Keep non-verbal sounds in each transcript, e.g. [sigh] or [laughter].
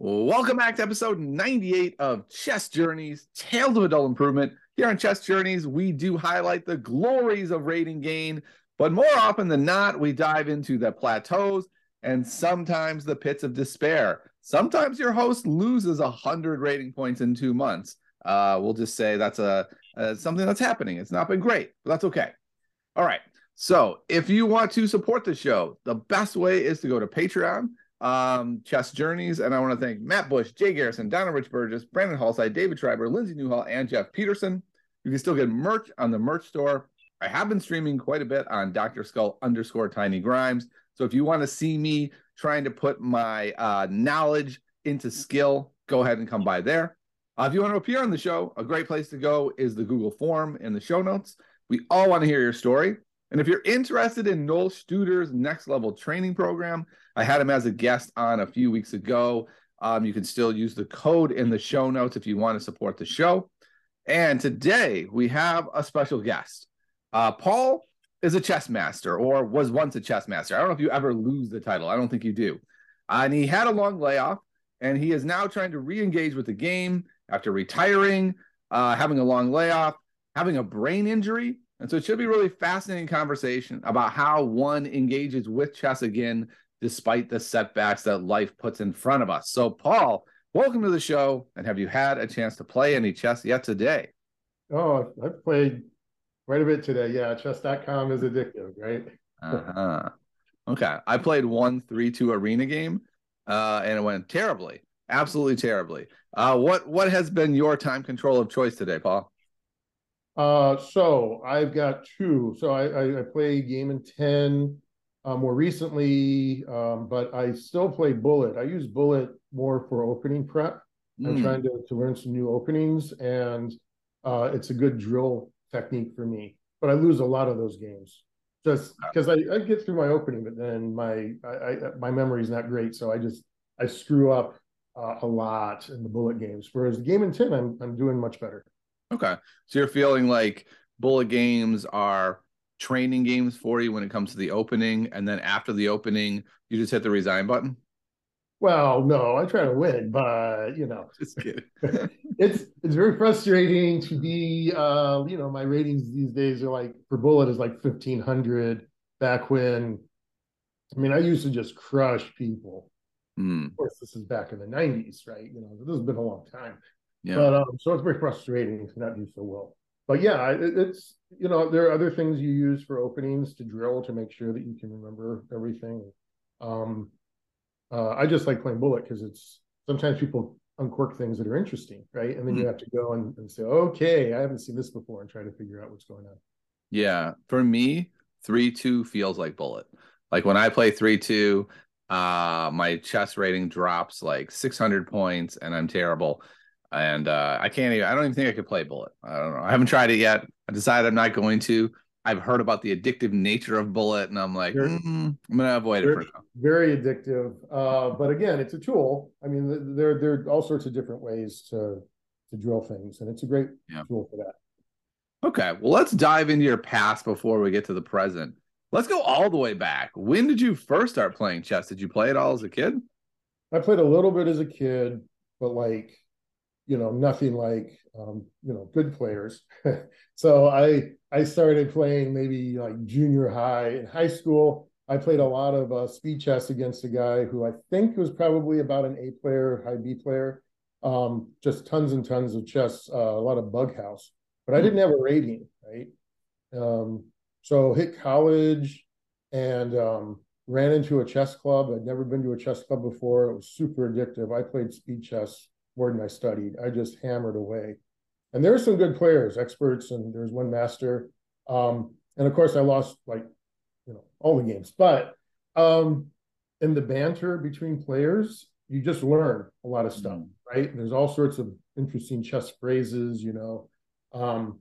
Welcome back to episode 98 of Chess Journeys, Tales of Adult Improvement. Here on Chess Journeys, we do highlight the glories of rating gain, but more often than not, we dive into the plateaus and sometimes the pits of despair. Sometimes your host loses 100 rating points in two months. Uh, we'll just say that's a, a something that's happening. It's not been great, but that's okay. All right. So if you want to support the show, the best way is to go to Patreon um, Chess Journeys. And I want to thank Matt Bush, Jay Garrison, Donna Rich Burgess, Brandon Hallside, David Schreiber, Lindsay Newhall, and Jeff Peterson. You can still get merch on the merch store. I have been streaming quite a bit on Dr. Skull underscore Tiny Grimes. So if you want to see me trying to put my uh, knowledge into skill, go ahead and come by there. Uh, if you want to appear on the show, a great place to go is the Google form in the show notes. We all want to hear your story. And if you're interested in Noel Studer's next level training program, I had him as a guest on a few weeks ago. Um, you can still use the code in the show notes if you want to support the show. And today we have a special guest. Uh, Paul is a chess master or was once a chess master. I don't know if you ever lose the title. I don't think you do. And he had a long layoff and he is now trying to re engage with the game after retiring, uh, having a long layoff, having a brain injury, and so it should be really fascinating conversation about how one engages with chess again, despite the setbacks that life puts in front of us. So, Paul, welcome to the show. And have you had a chance to play any chess yet today? Oh, I've played quite a bit today. Yeah, chess.com is addictive, right? uh-huh. Okay. I played one 3 2 arena game uh, and it went terribly, absolutely terribly. Uh, what what has been your time control of choice today, Paul? Uh, so I've got two. So I, I, I play Game in 10 uh, more recently, um, but I still play Bullet. I use Bullet more for opening prep. Mm. I'm hmm. trying to, to learn some new openings, and uh, it's a good drill technique for me. But I lose a lot of those games just because I, I get through my opening, but then my I, I, my memory is not great, so I just I screw up uh, a lot in the bullet games. Whereas the game in ten, I'm I'm doing much better. Okay. So you're feeling like bullet games are training games for you when it comes to the opening, and then after the opening, you just hit the resign button. Well, no, I try to win, but you know, [laughs] just kidding. [laughs] it's it's very frustrating to be. Uh, you know, my ratings these days are like for bullet is like fifteen hundred. Back when, I mean, I used to just crush people. Mm. Of course, this is back in the '90s, right? You know, this has been a long time. Yeah. But um, so it's very frustrating to not do so well. But yeah, it, it's you know there are other things you use for openings to drill to make sure that you can remember everything. Um, uh, I just like playing bullet because it's sometimes people uncork things that are interesting, right? And then mm-hmm. you have to go and, and say, okay, I haven't seen this before, and try to figure out what's going on. Yeah, for me, three two feels like bullet. Like when I play three two, uh, my chess rating drops like six hundred points, and I'm terrible and uh, I can't even. I don't even think I could play Bullet. I don't know. I haven't tried it yet. I decided I'm not going to. I've heard about the addictive nature of Bullet, and I'm like, mm, I'm gonna avoid it for now. Very addictive, uh, but again, it's a tool. I mean, there there are all sorts of different ways to to drill things, and it's a great yeah. tool for that. Okay, well, let's dive into your past before we get to the present. Let's go all the way back. When did you first start playing chess? Did you play it all as a kid? I played a little bit as a kid, but like you know nothing like um, you know good players. [laughs] So i i started playing maybe like junior high. In high school i played a lot of uh, speed chess against a guy who i think was probably about an a player high b player. Um, just tons and tons of chess uh, a lot of bug house but i didn't have a rating right? Um, so hit college and um, ran into a chess club. I'd never been to a chess club before. It was super addictive. I played speed chess more than I studied. I just hammered away. And there are some good players, experts, and there's one master. Um, and of course, I lost like you know all the games. But um, in the banter between players, you just learn a lot of stuff, mm-hmm. right? And there's all sorts of interesting chess phrases, you know. Um,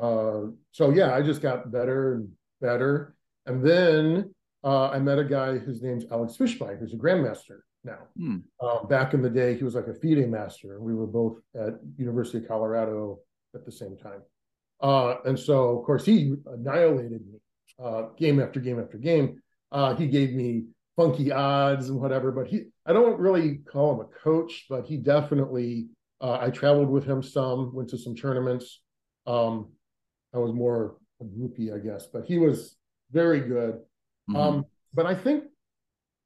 uh, so yeah, I just got better and better. And then uh, I met a guy whose name's Alex Fishbein, who's a grandmaster now. Hmm. Uh, back in the day, he was like a FIDE master. We were both at University of Colorado at the same time. Uh, and so, of course, he annihilated me uh, game after game after game. Uh, he gave me funky odds and whatever. But he, I don't really call him a coach, but he definitely. Uh, I traveled with him some, went to some tournaments. Um, I was more a groupie, I guess, but he was very good. Mm-hmm. Um, but I think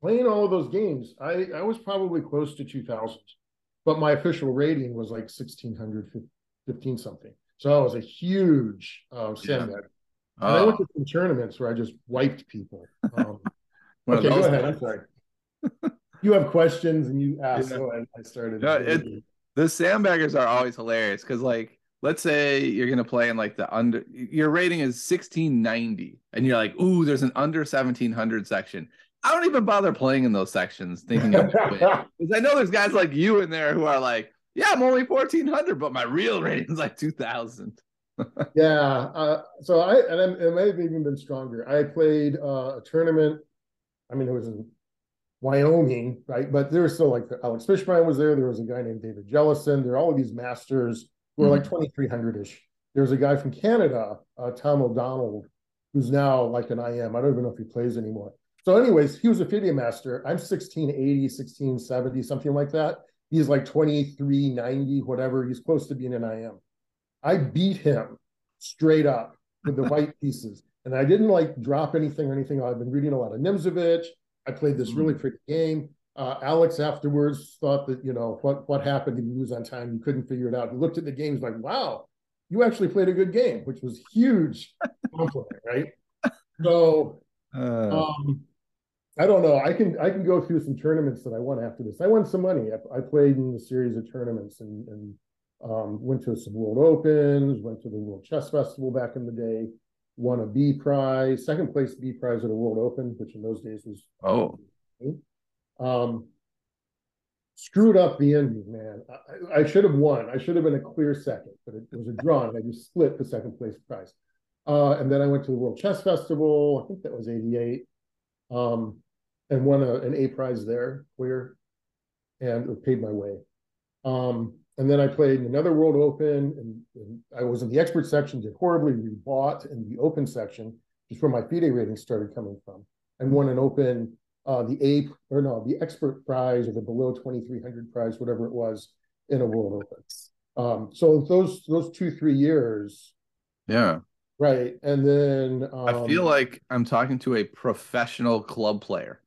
playing all of those games, I, I was probably close to 2000, but my official rating was like 1600, 15 something. So I was a huge sandbag. Yeah. And I went to some tournaments where I just wiped people. Um, [laughs] okay, go ahead. I'm sorry. [laughs] you have questions and you ask. Yeah. So I, I started. No, it, the sandbaggers are always hilarious because, like, let's say you're gonna play in like the under your rating is 1690 and you're like ooh there's an under 1700 section i don't even bother playing in those sections thinking of [laughs] because i know there's guys like you in there who are like yeah i'm only 1400 but my real rating is like 2000 [laughs] yeah uh, so i and it may have even been stronger i played uh, a tournament i mean it was in wyoming right but there was still like alex fishbein was there there was a guy named david jellison there are all of these masters who are like 2300 mm-hmm. ish. There's a guy from Canada, uh, Tom O'Donnell, who's now like an IM. I don't even know if he plays anymore. So, anyways, he was a FIDE master. I'm 1680, 1670, something like that. He's like 2390, whatever. He's close to being an IM. I beat him straight up with the white [laughs] pieces. And I didn't like drop anything or anything. I've been reading a lot of Nimzovich. I played this really mm-hmm. pretty game. Uh, Alex afterwards thought that you know what what happened. Did you lose on time? You couldn't figure it out. He looked at the games like, "Wow, you actually played a good game," which was huge [laughs] compliment, right? So, uh, um, I don't know. I can I can go through some tournaments that I won after this. I won some money. I, I played in a series of tournaments and and um, went to some World Opens. Went to the World Chess Festival back in the day. Won a B prize, second place B prize at a World Open, which in those days was oh. Um, screwed up the ending, man. I, I, should have won. I should have been a clear second, but it, it was a draw, and I just split the second place prize. Uh, and then I went to the World Chess Festival. I think that was '88, um, and won a, an A prize there, clear, and it paid my way. Um, and then I played in another World Open, and, and, I was in the expert section, did horribly, rebought in the open section, which is where my FIDE rating started coming from, and won an open uh, the A or no, the expert prize or the below 2300 prize, whatever it was in a World Open. Um, so those those two three years, yeah, right. And then um, I feel like I'm talking to a professional club player.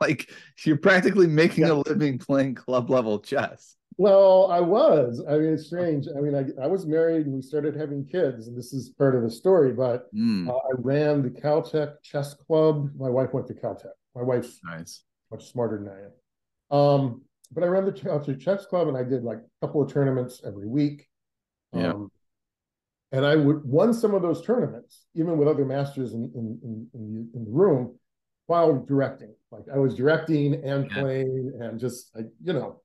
Like you're practically making yeah. a living playing club level chess. Well, I was. I mean, it's strange. I mean, I, I was married and we started having kids, and this is part of the story. But mm. uh, I ran the Caltech Chess Club. My wife went to Caltech. My wife's nice, much smarter than I am. Um, but I ran the Caltech Chess Club, and I did like a couple of tournaments every week. Yeah. Um, and I would won some of those tournaments, even with other masters in in in, in, the, in the room, while directing. Like I was directing and yeah. playing, and just I, you know,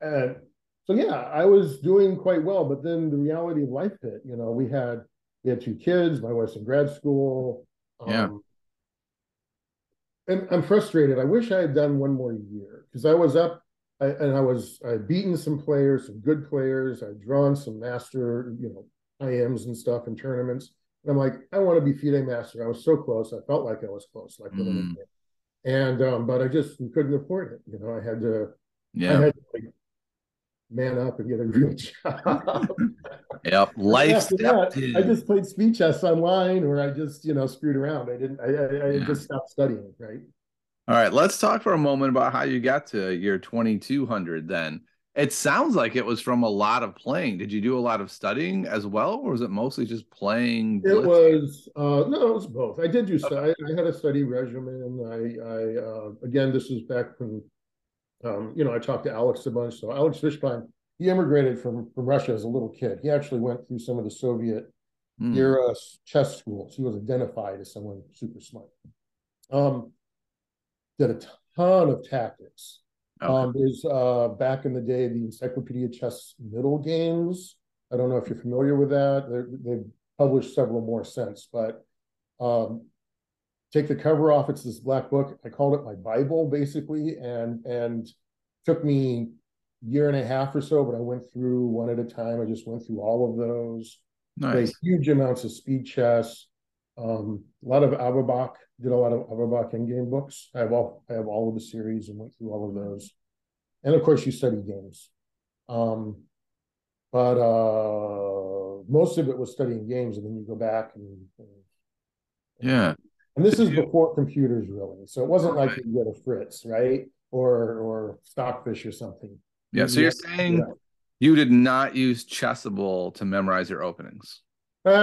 and so yeah, I was doing quite well. But then the reality of life hit. You know, we had we had two kids. My wife's in grad school. Um, yeah. And I'm frustrated. I wish I had done one more year because I was up I, and I was I had beaten some players, some good players. I'd drawn some master, you know, IMs and stuff in tournaments. And I'm like, I want to be FIDE master. I was so close. I felt like I was close, like mm. And um, but I just couldn't afford it. You know, I had to. Yeah. I had to, like, man up and get a real [laughs] job. yep, life. That, I just played speed chess online, or I just you know screwed around. I didn't. I, I, I just stopped studying. Right. All right, let's talk for a moment about how you got to your 2200 then. It sounds like it was from a lot of playing. Did you do a lot of studying as well, or was it mostly just playing? It was uh, no, it was both. I did do okay. I, I, had a study regimen. I, I uh, again, this is back when um, you know, I talked to Alex a bunch. So Alex Fishbein, he immigrated from, from Russia as a little kid. He actually went through some of the Soviet mm. era chess schools. He was identified as someone super smart. Um, did a ton of tactics. Okay. Um, there's uh, back in the day the Encyclopedia Chess Middle Games. I don't know if you're familiar with that. They're, they've published several more since, but um, take the cover off. It's this black book. I called it my Bible, basically, and and took me year and a half or so, but I went through one at a time. I just went through all of those. Nice. huge amounts of speed chess. Um, a lot of Averbach, did a lot of Averbach endgame books. I have all I have all of the series and went through all of those. And of course you study games. Um, but uh most of it was studying games, and then you go back and, and yeah. And this is before computers, really. So it wasn't right. like you get a Fritz, right? Or or Stockfish or something. Yeah. So you're saying yeah. you did not use Chessable to memorize your openings. [laughs] so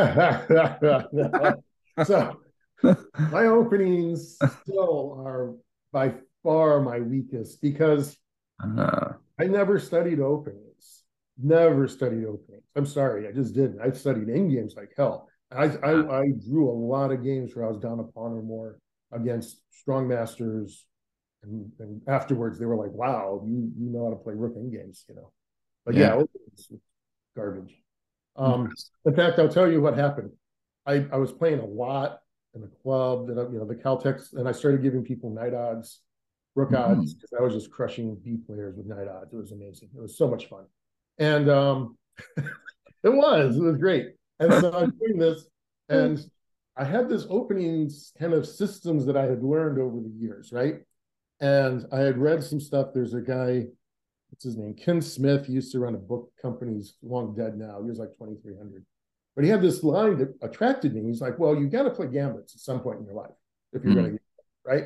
[laughs] my openings still are by far my weakest because uh, I never studied openings. Never studied openings. I'm sorry, I just didn't. I studied endgames like hell. I, I, I drew a lot of games where I was down a pawn or more against strong masters, and, and afterwards they were like, "Wow, you you know how to play rook endgames," you know. But yeah, yeah garbage. Um, in fact, I'll tell you what happened. I, I was playing a lot in the club that you know the Caltech, and I started giving people knight odds, rook mm-hmm. odds, because I was just crushing B players with knight odds. It was amazing. It was so much fun, and um, [laughs] it was it was great. And so I'm doing this, and I had this openings kind of systems that I had learned over the years, right? And I had read some stuff. There's a guy, what's his name? Ken Smith. He used to run a book company. He's long dead now. He was like 2,300. But he had this line that attracted me. He's like, well, you got to play gambits at some point in your life if you're mm-hmm. going to, get right?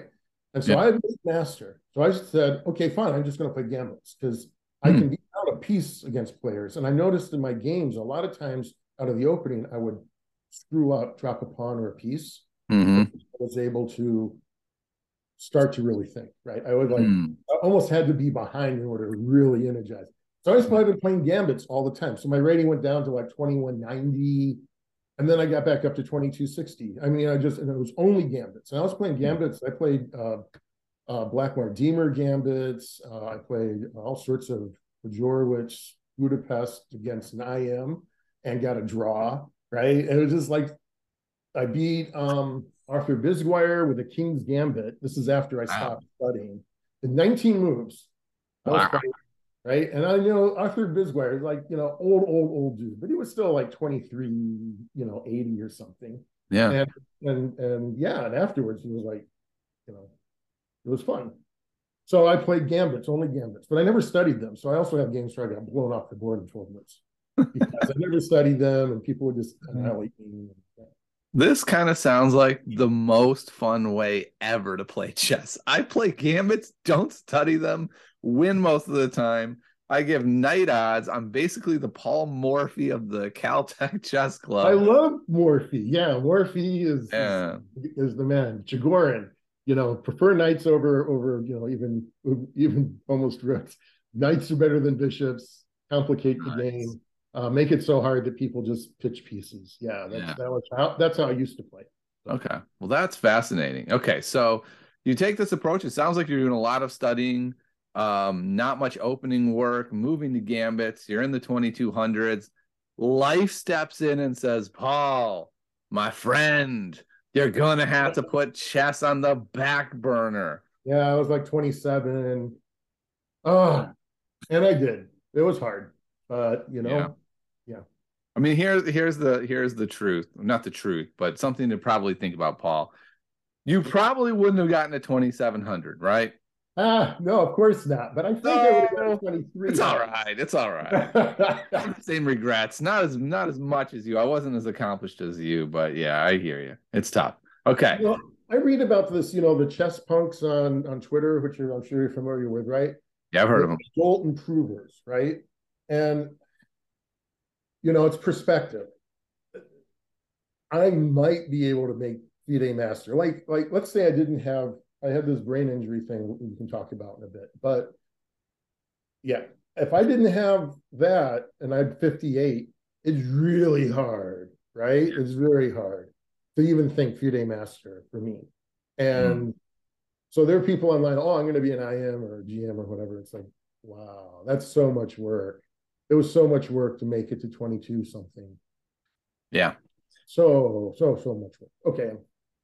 And so yeah. I was master. So I said, okay, fine. I'm just going to play gambits because mm-hmm. I can be out a piece against players. And I noticed in my games, a lot of times out of the opening, I would screw up, drop a pawn or a piece. Mm-hmm. I was able to start to really think, right? I would like, mm. I almost had to be behind in order to really energize. So I started playing gambits all the time. So my rating went down to like 2190. And then I got back up to 2260. I mean, I just, and it was only gambits. And I was playing gambits. I played uh, uh, Blackmar Diemer gambits. Uh, I played all sorts of Majorowicz, Budapest against an IM and got a draw, right? And it was just like I beat um, Arthur Bisguier with a King's Gambit. This is after I stopped wow. studying. In 19 moves. Wow. Right? And I you know Arthur Bisguier is like, you know, old, old, old dude, but he was still like 23, you know, 80 or something. Yeah. And and and yeah, and afterwards he was like, you know, it was fun. So I played gambits, only gambits, but I never studied them. So I also have games where I got blown off the board in 12 minutes because I never studied them and people would just annihilate me. This kind of sounds like the most fun way ever to play chess. I play gambits, don't study them, win most of the time. I give knight odds. I'm basically the Paul Morphy of the Caltech [laughs] Chess Club. I love Morphy. Yeah, Morphy is yeah. is, is the man. Chigorin, you know, prefer knights over over you know even even almost rooks. Knights are better than bishops. Complicate nice. the game uh, make it so hard that people just pitch pieces. Yeah, that's yeah. that was how that's how I used to play. Okay, well that's fascinating. Okay, so you take this approach. It sounds like you're doing a lot of studying, um, not much opening work, moving to gambits. You're in the 2200s. Life steps in and says, "Paul, my friend, you're gonna have to put chess on the back burner." Yeah, I was like 27. Oh, and I did. It was hard, but you know. Yeah I mean, here's here's the here's the truth. Not the truth, but something to probably think about, Paul. You probably wouldn't have gotten a 2700, right? Ah, no, of course not. But I think no, I would have gotten 23. It's all right. It's all right. [laughs] Same regrets. Not as not as much as you. I wasn't as accomplished as you, but yeah, I hear you. It's tough. Okay. Well, I read about this, you know, the chess punks on on Twitter, which you're, I'm sure you're familiar with, right? Yeah, I've heard of them. Adult improvers, right? And you know, it's perspective. I might be able to make FIDE master. Like, like let's say I didn't have, I had this brain injury thing we can talk about in a bit. But yeah, if I didn't have that and I'm 58, it's really hard, right? It's very hard to even think FIDE master for me. And mm. so there are people online, oh, I'm going to be an IM or a GM or whatever. It's like, wow, that's so much work it was so much work to make it to 22 something. Yeah. So, so, so much work. Okay.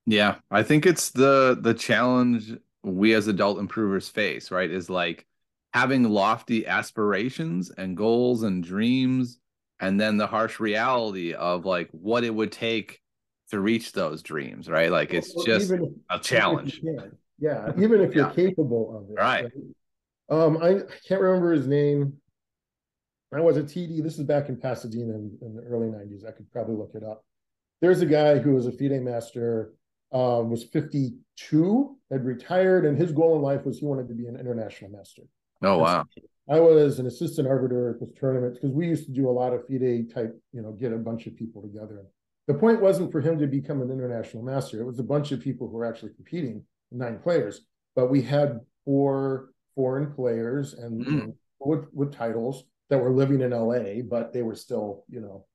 Yeah. I think it's the the challenge we as adult improvers face, right? Is like having lofty aspirations and goals and dreams, and then the harsh reality of like what it would take to reach those dreams, right? Like it's well, just a challenge. Yeah, even if you're capable of it. Right. right? Um, I, I, can't remember his name. I was a TD. This is back in Pasadena in, in, the early 90s. I could probably look it up. There's a guy who was a FIDE master, um, was 52, had retired, and his goal in life was he wanted to be an international master. Oh, wow. I was an assistant arbiter at this tournament because we used to do a lot of FIDE type, you know, get a bunch of people together. The point wasn't for him to become an international master. It was a bunch of people who were actually competing, nine players, but we had four foreign players and, mm. and with, with titles that were living in LA, but they were still, you know,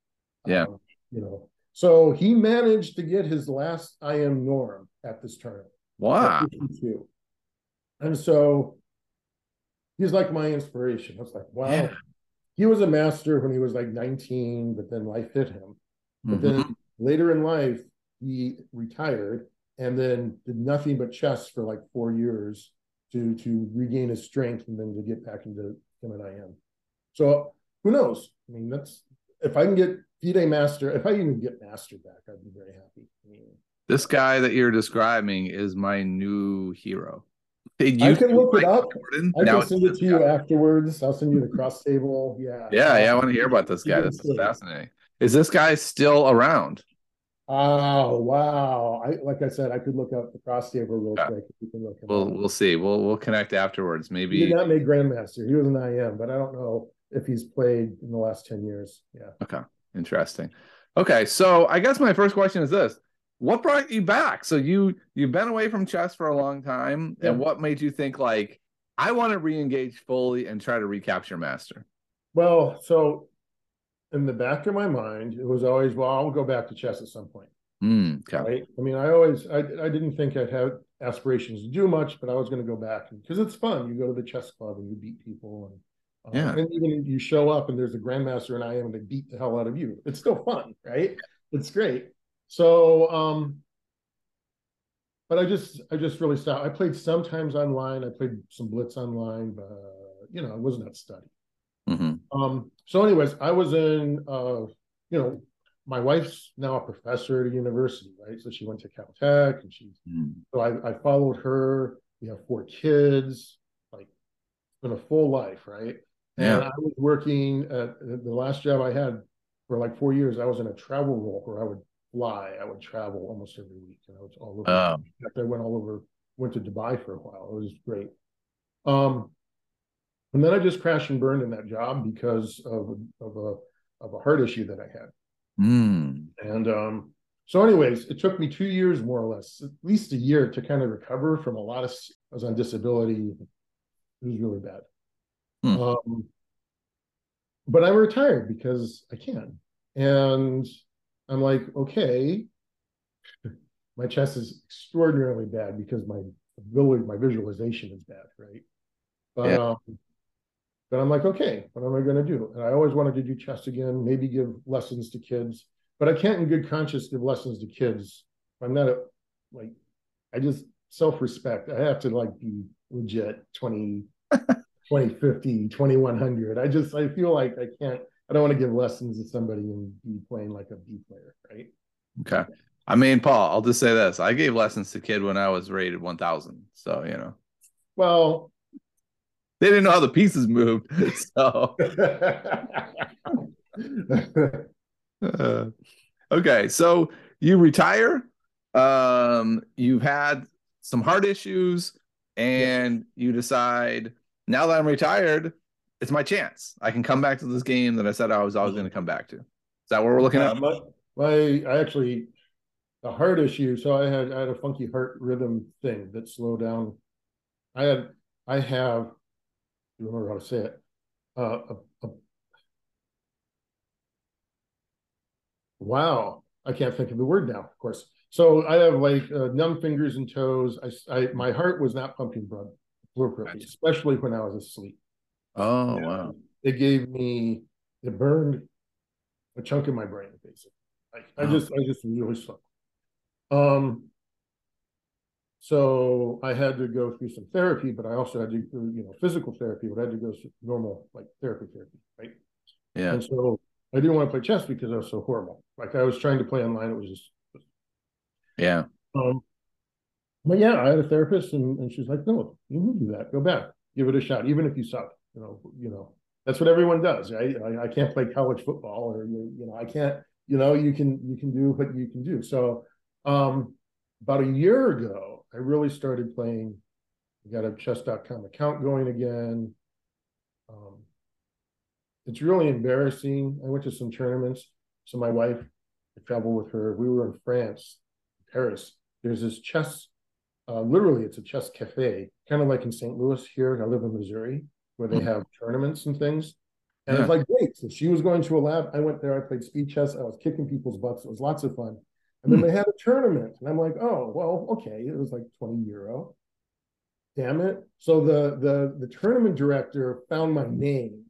yeah, um, you know. So he managed to get his last IM norm at this tournament. Wow. And so he's like my inspiration. I was like, wow. Yeah. He was a master when he was like 19, but then life hit him. But mm-hmm. then later in life, he retired and then did nothing but chess for like four years to to regain his strength and then to get back into him and I am. So who knows? I mean, that's if I can get FIDE master, if I even get master back, I'd be very happy. This guy that you're describing is my new hero. I can look it up. Jordan. I now can send it to you afterwards. I'll send you the cross table. Yeah. [laughs] Yeah, yeah. I want to hear about this guy. This is fascinating. Is this guy still around? Oh wow! I like I said, I could look up the cross table real yeah. quick. If you can look. We'll up. we'll see. We'll we'll connect afterwards. Maybe he did not make grandmaster. He was an IM, but I don't know if he's played in the last ten years. Yeah. Okay. Interesting. Okay, so I guess my first question is this: What brought you back? So you you've been away from chess for a long time, yeah. and what made you think like I want to re-engage fully and try to recapture master? Well, so in the back of my mind, it was always, well, I'll go back to chess at some point. Mm, okay. Right? I mean, I always, I, I didn't think I'd have aspirations to do much, but I was going to go back because it's fun. You go to the chess club and you beat people, and uh, yeah, and even you show up and there's a grandmaster and I am, and they beat the hell out of you. It's still fun, right? It's great. So, um, but I just, I just really stopped. I played sometimes online. I played some blitz online, but you know, I wasn't that study. Mm-hmm. Um, so, anyways, I was in, uh, you know, my wife's now a professor at a university, right? So she went to Caltech, and she's mm. so I, I followed her. We have four kids, like it's been a full life, right? Yeah. And I was working at the last job I had for like four years. I was in a travel role where I would fly. I would travel almost every week, and I was all over. Oh. I went all over. Went to Dubai for a while. It was great. Um, and then I just crashed and burned in that job because of, of a of a heart issue that I had. Mm. And um, so, anyways, it took me two years more or less, at least a year to kind of recover from a lot of. I was on disability. It was really bad. Mm. Um, but I'm retired because I can, and I'm like, okay, [laughs] my chest is extraordinarily bad because my ability, my visualization is bad, right? But yeah. um, then I'm like, okay, what am I going to do? And I always wanted to do chess again, maybe give lessons to kids, but I can't in good conscience give lessons to kids. I'm not a, like, I just self respect. I have to like be legit 20, [laughs] 2050, 2100. I just, I feel like I can't, I don't want to give lessons to somebody and be playing like a B player, right? Okay. I mean, Paul, I'll just say this. I gave lessons to kid when I was rated 1000. So, you know. Well, they didn't know how the pieces moved. [laughs] So [laughs] uh, okay, so you retire. Um, you've had some heart issues, and you decide now that I'm retired, it's my chance. I can come back to this game that I said I was always going to come back to. Is that what we're looking yeah, at? My, my, I actually a heart issue. So I had I had a funky heart rhythm thing that slowed down. I had I have you remember how to say it. Uh, a, a, wow, I can't think of the word now. Of course, so I have like uh, numb fingers and toes. I, I, my heart was not pumping blood appropriately, especially when I was asleep. Oh and wow! It gave me it burned a chunk of my brain basically. I, I just I just really sucked. Um, so I had to go through some therapy, but I also had to, you know, physical therapy, but I had to go through normal like therapy therapy, right? Yeah. And so I didn't want to play chess because I was so horrible. Like I was trying to play online, it was just Yeah. Um, but yeah, I had a therapist, and, and she's like, "No, you can do that. Go back, give it a shot, even if you suck. You know, you know, that's what everyone does. Right? I, I can't play college football, or you, you know, I can't. You know, you can you can do what you can do. So, um, about a year ago, I really started playing. I got a chess.com account going again. Um, it's really embarrassing. I went to some tournaments. So my wife, I traveled with her. We were in France, Paris. There's this chess, uh, literally, it's a chess cafe, kind of like in St. Louis here. I live in Missouri, where they mm. have tournaments and things. And yeah. it's like great. So she was going to a lab. I went there. I played speed chess. I was kicking people's butts. It was lots of fun. And then mm. they had a tournament, and I'm like, oh well, okay. It was like 20 euro. Damn it! So the the the tournament director found my name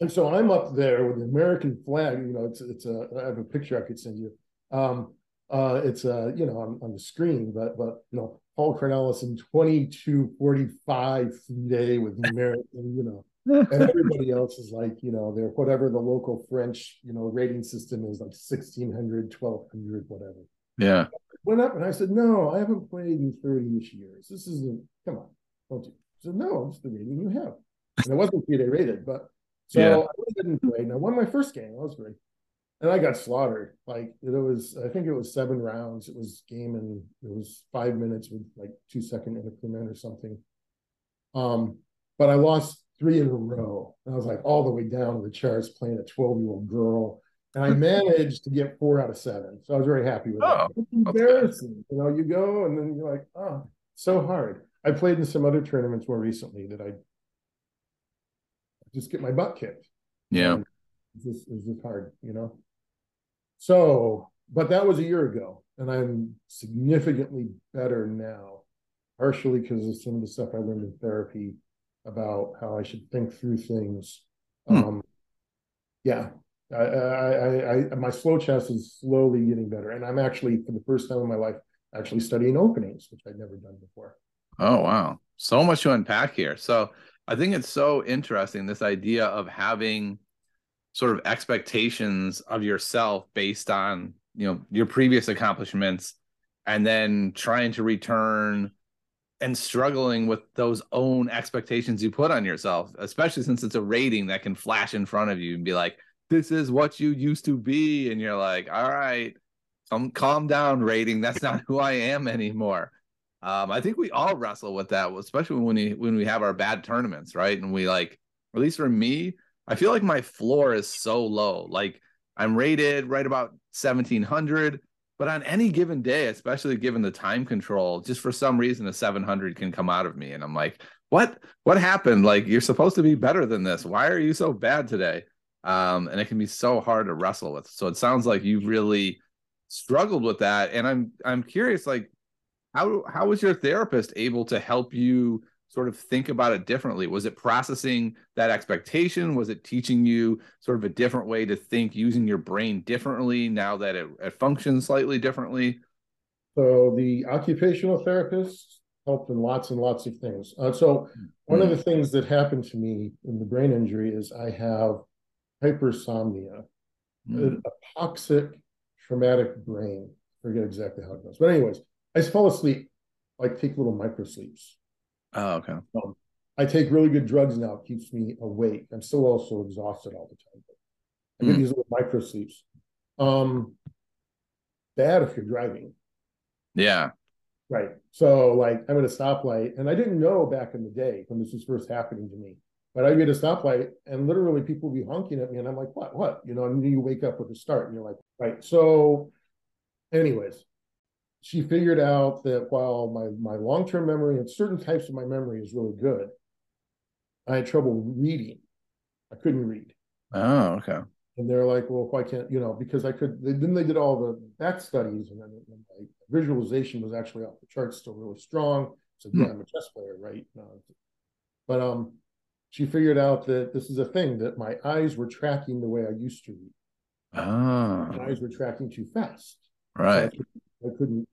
and so I'm up there with the American flag. You know, it's it's a. I have a picture I could send you. Um, uh, it's uh, you know on, on the screen, but but you know Paul Cornelison 2245 day with the American, you know, [laughs] and everybody else is like you know they're whatever the local French you know rating system is like 1600, 1200, whatever. Yeah. Went up and I said, no, I haven't played in 30ish years. This isn't. Come on, don't you? I said, no, it's the rating you have. And it wasn't three day rated, but so yeah. I didn't play. And I won my first game. That was great. And I got slaughtered. Like it was, I think it was seven rounds. It was game and it was five minutes with like two second increment or something. Um, but I lost three in a row. And I was like all the way down to the charts playing a 12 year old girl. And I [laughs] managed to get four out of seven. So I was very happy with oh, that. It's embarrassing. You know, you go and then you're like, oh, so hard. I played in some other tournaments more recently that I just get my butt kicked. Yeah. It's just, it's just hard, you know? So, but that was a year ago, and I'm significantly better now, partially because of some of the stuff I learned in therapy about how I should think through things. Hmm. Um, yeah, I, I, I, I, my slow chess is slowly getting better, and I'm actually, for the first time in my life, actually studying openings, which I'd never done before. Oh wow, so much to unpack here. So I think it's so interesting this idea of having sort of expectations of yourself based on you know your previous accomplishments and then trying to return and struggling with those own expectations you put on yourself especially since it's a rating that can flash in front of you and be like this is what you used to be. And you're like all right come calm down rating. That's not who i am anymore. Um, I think we all wrestle with that, especially when we when we have our bad tournaments, right? And we like, at least for me, I feel like my floor is so low. Like I'm rated right about 1700, but on any given day, especially given the time control, just for some reason a 700 can come out of me, and I'm like, what? What happened? Like you're supposed to be better than this. Why are you so bad today? Um, and it can be so hard to wrestle with. So it sounds like you've really struggled with that, and I'm I'm curious, like how how was your therapist able to help you sort of think about it differently? Was it processing that expectation? Was it teaching you sort of a different way to think using your brain differently now that it, it functions slightly differently? So the occupational therapist helped in lots and lots of things. Uh, so one mm-hmm. of the things that happened to me in the brain injury is I have hypersomnia, mm-hmm. a toxic traumatic brain. I forget exactly how it goes, but anyways, I fall asleep, like take little micro sleeps. Oh, okay. Um, I take really good drugs now. It keeps me awake. I'm still also exhausted all the time. I get mm. these little micro sleeps. Um, bad if you're driving. Yeah. Right. So like I'm at a stoplight, and I didn't know back in the day when this was first happening to me. But I'd be at a stoplight and literally people would be honking at me, and I'm like, what, what? You know, and you wake up with a start, and you're like, right. So, anyways, she figured out that while my my long term memory and certain types of my memory is really good, I had trouble reading. I couldn't read. Oh, okay. And they're like, well, why can't you know? Because I could. They, then they did all the back studies, and then and my visualization was actually off the charts, still really strong. So yeah, I'm a chess player, right? but um, she figured out that this is a thing that my eyes were tracking the way I used to read. Ah. My eyes were tracking too fast. Right. So I, I couldn't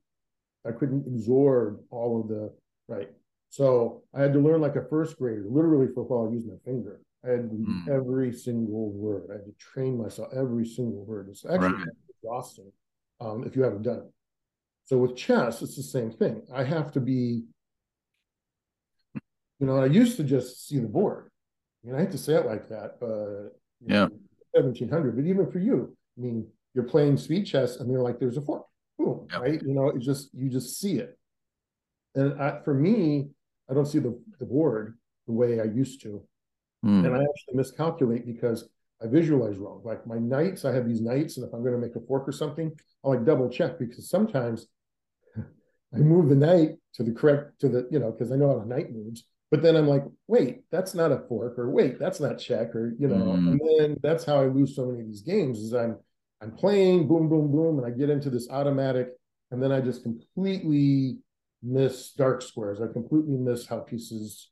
I couldn't absorb all of the right. So I had to learn like a first grader, literally for a while. I used my finger. I had to mm. every single word. I had to train myself every single word. It's actually right. exhausting. um, if you haven't done it. So with chess, it's the same thing. I have to be, you know, I used to just see the board. I mean, I hate to say it like that, but yeah, seventeen hundred. But even for you, I mean, you're playing speed chess, and you're like, "There's a fork, boom," yep. right? You know, it just you just see it. And I, for me, I don't see the the board the way I used to, mm. and I actually miscalculate because I visualize wrong. Like my knights, I have these knights, and if I'm going to make a fork or something, I'll like double check because sometimes [laughs] I move the knight to the correct to the you know because I know how a knight moves, but then I'm like, wait, that's not a fork, or wait, that's not check, or you know, mm. and then that's how I lose so many of these games. Is I'm I'm playing boom, boom, boom, and I get into this automatic, and then I just completely miss dark squares. I completely miss how pieces,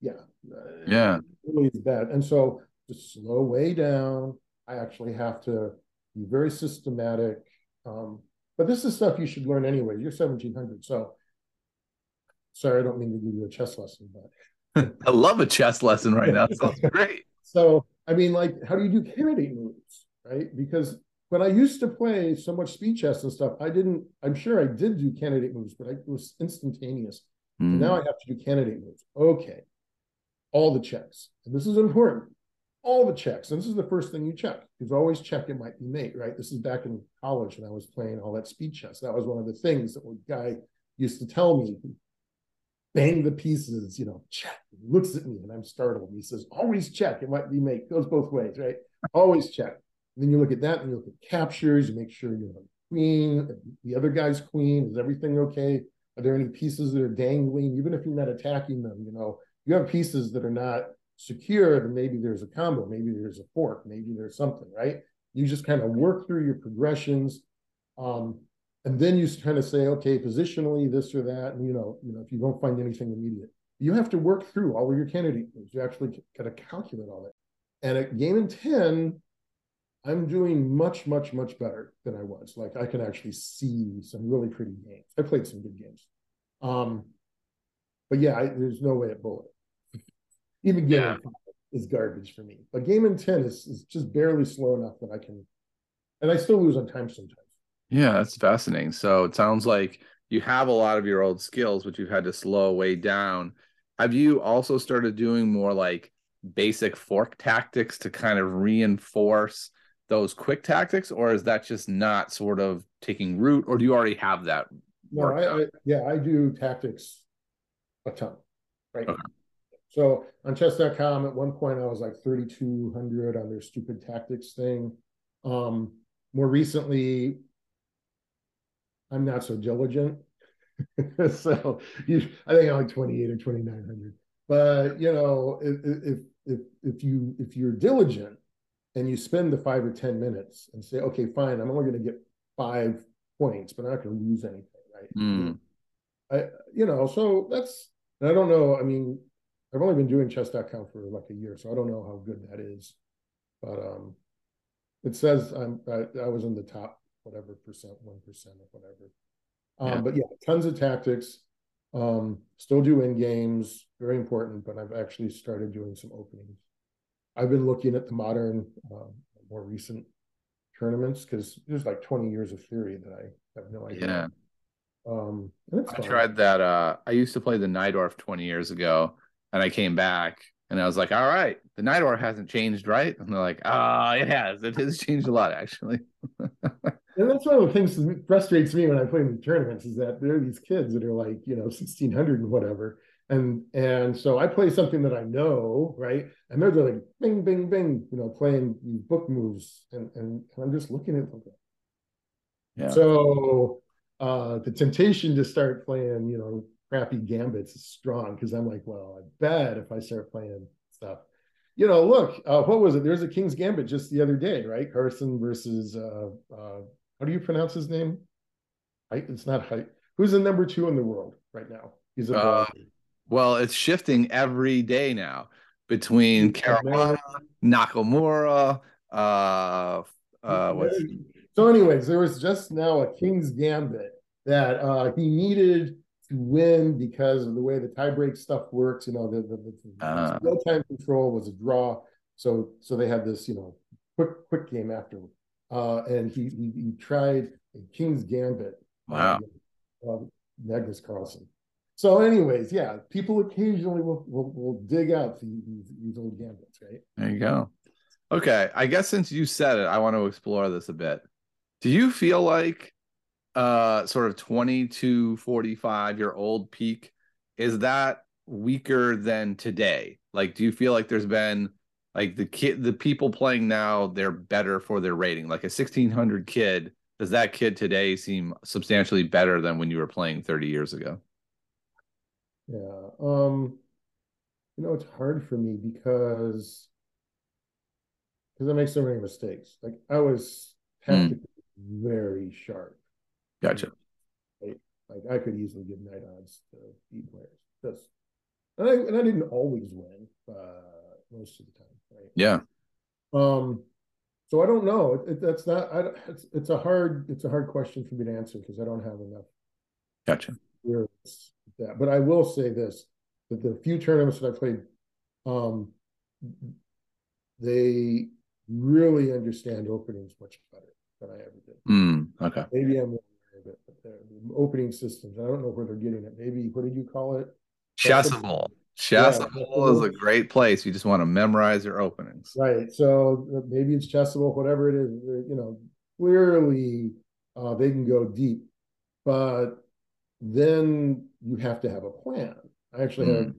yeah, yeah, really is bad. And so just slow way down. I actually have to be very systematic. Um, but this is stuff you should learn anyway. You're 1700. So sorry, I don't mean to give you a chess lesson, but [laughs] I love a chess lesson right now. Sounds great. [laughs] So, I mean, like, how do you do candidate moves, right? Because when I used to play so much speed chess and stuff, I didn't, I'm sure I did do candidate moves, but I, it was instantaneous. Mm. now I have to do candidate moves. Okay. All the checks. And this is important all the checks. And this is the first thing you check. You've always check it might be mate, right? This is back in college when I was playing all that speed chess. That was one of the things that one guy used to tell me. Bang the pieces, you know, check. He looks at me and I'm startled. He says, always check. It might be mate. Goes both ways, right? Always check. Then you look at that and you look at captures, you make sure you have queen, the other guy's queen. Is everything okay? Are there any pieces that are dangling? Even if you're not attacking them, you know, you have pieces that are not secured, and maybe there's a combo, maybe there's a fork, maybe there's something, right? You just kind of work through your progressions. Um, and then you kind of say, okay, positionally, this or that, and you know, you know, if you don't find anything immediate, you have to work through all of your candidate. You actually got to calculate all that. And at game in 10, I'm doing much, much, much better than I was. Like I can actually see some really pretty games. I played some good games. Um, but yeah, I, there's no way at bullet. Even game yeah. is garbage for me. But game in 10 is, is just barely slow enough that I can, and I still lose on time sometimes. Yeah, that's fascinating. So it sounds like you have a lot of your old skills, but you've had to slow way down. Have you also started doing more like basic fork tactics to kind of reinforce those quick tactics, or is that just not sort of taking root, or do you already have that? No, I, I, yeah, I do tactics a ton, right? Okay. So on chess.com, at one point, I was like 3,200 on their stupid tactics thing. Um, more recently, I'm not so diligent. [laughs] so you, I think I'm like 28 or 2,900. But you know, if if if you if you're diligent and you spend the five or 10 minutes and say, okay, fine, I'm only going to get five points, but I'm not going to lose anything, right? Mm. I, you know, so that's I don't know. I mean, I've only been doing chess.com for like a year, so I don't know how good that is. But um, it says I'm I, I was in the top whatever percent, one percent or whatever. Um, yeah. But yeah, tons of tactics. Um, still do endgames, very important. But I've actually started doing some openings. I've been looking at the modern, uh, more recent tournaments because there's like 20 years of theory that I have no idea. Yeah. Um, I tried that. Uh, I used to play the Najdorf 20 years ago and I came back and I was like, all right, the Najdorf hasn't changed, right? And they're like, ah, oh, it has. It has changed a lot, actually. [laughs] and that's one of the things that frustrates me when I play in the tournaments is that there are these kids that are like, you know, 1600 and whatever. And and so I play something that I know, right? And they're like bing, bing, bing, you know, playing book moves. And, and, and I'm just looking at them. Yeah. So uh the temptation to start playing, you know, crappy gambits is strong because I'm like, well, I bet if I start playing stuff, you know, look, uh, what was it? There's a King's Gambit just the other day, right? Carlsen versus uh, uh, how do you pronounce his name? Height. It's not height. Who's the number two in the world right now? He's a uh, well, it's shifting every day now between Caruana, Nakamura. Uh, uh, what's... So, anyways, there was just now a King's Gambit that uh, he needed to win because of the way the tiebreak stuff works. You know, the the, the uh. real time control was a draw, so so they had this you know quick quick game after, uh, and he, he he tried a King's Gambit. Wow. Um, Magnus Carlsen. So, anyways, yeah, people occasionally will will, will dig out these, these old gambits, right? There you go. Okay, I guess since you said it, I want to explore this a bit. Do you feel like uh sort of 20 to 45 year old peak is that weaker than today? Like do you feel like there's been like the kid the people playing now they're better for their rating? Like a 1600 kid, does that kid today seem substantially better than when you were playing 30 years ago? Yeah. Um, you know, it's hard for me because because I make so many mistakes. Like I was tactically mm. very sharp. Gotcha. Like, like I could easily give knight odds to beat players. Just and I and I didn't always win, uh, most of the time, right? Yeah. Um, so I don't know. It, it, that's not. I, it's it's a hard it's a hard question for me to answer because I don't have enough. Gotcha. Experience that. But I will say this: that the few tournaments that I played, um, they really understand openings much better than I ever did. Mm, okay. Maybe I'm aware of it, but the opening systems. I don't know where they're getting it. Maybe what did you call it? Chessable. Chessable yeah, is a great place. You just want to memorize your openings. Right. So uh, maybe it's chessable, whatever it is. You know, clearly uh, they can go deep, but then you have to have a plan. I actually mm. had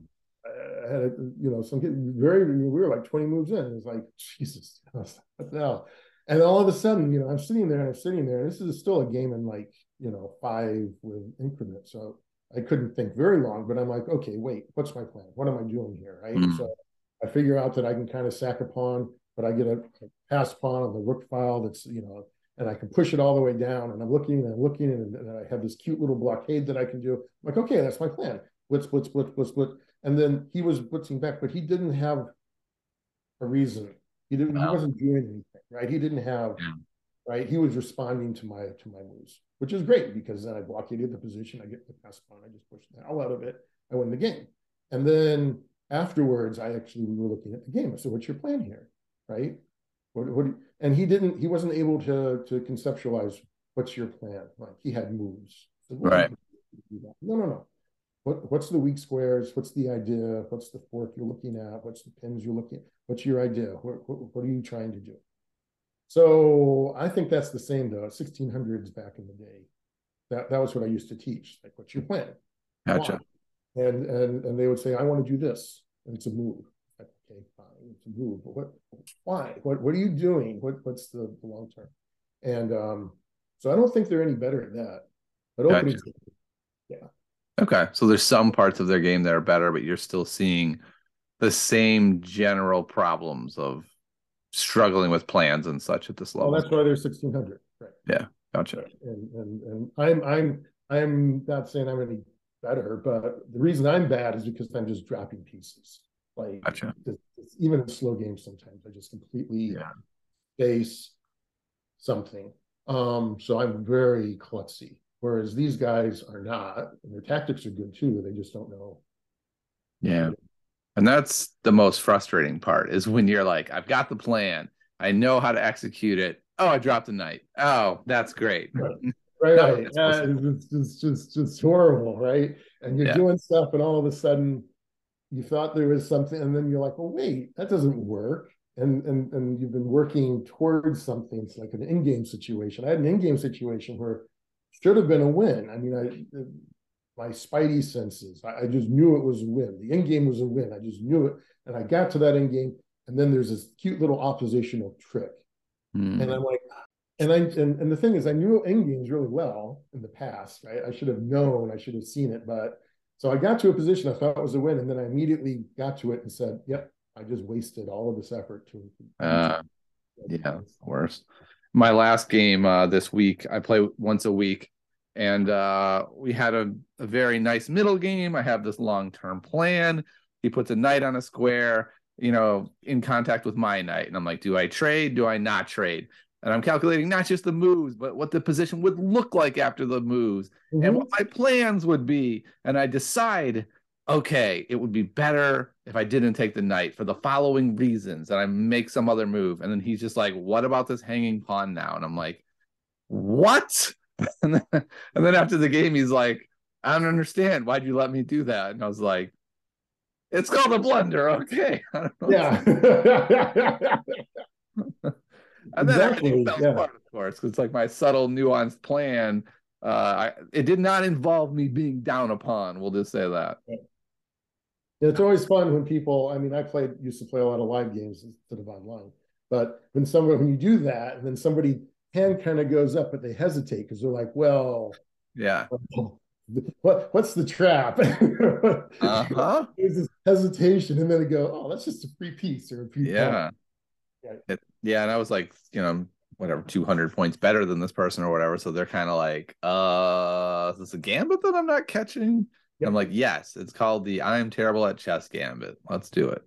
I had a, you know some very we were like 20 moves in. It's like Jesus, what the hell? And all of a sudden, you know, I'm sitting there and I'm sitting there. And this is still a game in like you know five with increments. So I couldn't think very long. But I'm like, okay, wait, what's my plan? What am I doing here? Right. Mm. So I figure out that I can kind of sack a pawn, but I get a, a pass pawn on the rook file that's you know and I can push it all the way down. And I'm looking and I'm looking and, and I have this cute little blockade that I can do. I'm like, okay, that's my plan. Split, split, split, split, split. And then he was blitzing back, but he didn't have a reason. He didn't. Wow. He wasn't doing anything, right? He didn't have, yeah. right? He was responding to my to my moves, which is great because then I blockaded the position. I get the pass pawn. I just push the hell out of it. I win the game. And then afterwards, I actually we were looking at the game. So what's your plan here, right? What, what and he didn't he wasn't able to to conceptualize what's your plan? Like he had moves. Right. no no no. What what's the weak squares? What's the idea? What's the fork you're looking at? What's the pins you're looking at? What's your idea? What, what, what are you trying to do? So i think that's the same though 1600s back in the day. That that was what i used to teach like what's your plan? Gotcha. And and and they would say i want to do this and it's a move okay, fine, to move, but what, why? What, what are you doing? What, what's the, the long term? And um, so I don't think they're any better at that. But opening, yeah. Okay, so there's some parts of their game that are better, but you're still seeing the same general problems of struggling with plans and such at this level. Well, that's why they're 1600. Right. Yeah, gotcha. And, and and I'm I'm I'm not saying I'm any better, but the reason I'm bad is because I'm just dropping pieces. Like gotcha. even in slow games, sometimes I just completely yeah. face something. Um, so I'm very klutzy. Whereas these guys are not, and their tactics are good too. They just don't know. Yeah. And that's the most frustrating part is when you're like, I've got the plan. I know how to execute it. Oh, I dropped a knight. Oh, that's great. Right. [laughs] Right, right. Yeah, it's, it's just just horrible, right? And you're yeah. doing stuff, and all of a sudden you thought there was something, and then you're like, well, wait, that doesn't work. And and and you've been working towards something. It's like an endgame situation. I had an endgame situation where should have been a win. I mean, I my spidey senses, I, I just knew it was a win. The endgame was a win. I just knew it. And I got to that endgame, and then there's this cute little oppositional trick. Mm. And I'm like, and I and, and the thing is, I knew endgames really well in the past. Right? I should have known, I should have seen it, but so I got to a position I thought was a win, and then I immediately got to it and said, "Yep, I just wasted all of this effort to." Uh, yeah, worst. My last game uh, this week, I play once a week, and uh, we had a, a very nice middle game. I have this long term plan. He puts a knight on a square, you know, in contact with my knight, and I'm like, "Do I trade? Do I not trade?" And I'm calculating not just the moves, but what the position would look like after the moves mm-hmm. and what my plans would be. And I decide, okay, it would be better if I didn't take the knight for the following reasons, and I make some other move. And then he's just like, what about this hanging pawn now? And I'm like, what? [laughs] and then, and then after the game, he's like, I don't understand. Why'd you let me do that? And I was like, it's called a blunder. Okay. [laughs] Yeah. [laughs] and then everything fell yeah. apart, of course, because it's like my subtle, nuanced plan. Uh, I, it did not involve me being down a pawn. We'll just say that. Yeah, it's always fun when people. I mean, I played used to play a lot of live games instead of online. But when someone when you do that, and then somebody hand kind of goes up, but they hesitate because they're like, "Well, yeah, [laughs] what what's the trap?" [laughs] uh-huh. There's this hesitation, and then they go, "Oh, that's just a free piece or a free yeah." Yeah. It, yeah, and I was like, you know, whatever, 200 points better than this person or whatever. So they're kind of like, uh, is this a gambit that I'm not catching? Yep. I'm like, yes, it's called the I'm terrible at chess gambit. Let's do it.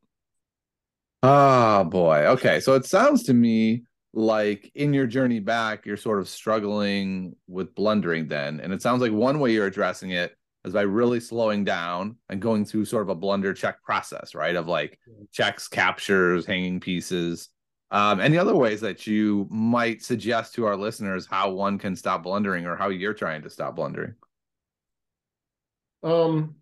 Oh boy. Okay. So it sounds to me like in your journey back, you're sort of struggling with blundering then. And it sounds like one way you're addressing it is by really slowing down and going through sort of a blunder check process, right? Of like checks, captures, hanging pieces. Um, any other ways that you might suggest to our listeners how one can stop blundering or how you're trying to stop blundering? Um,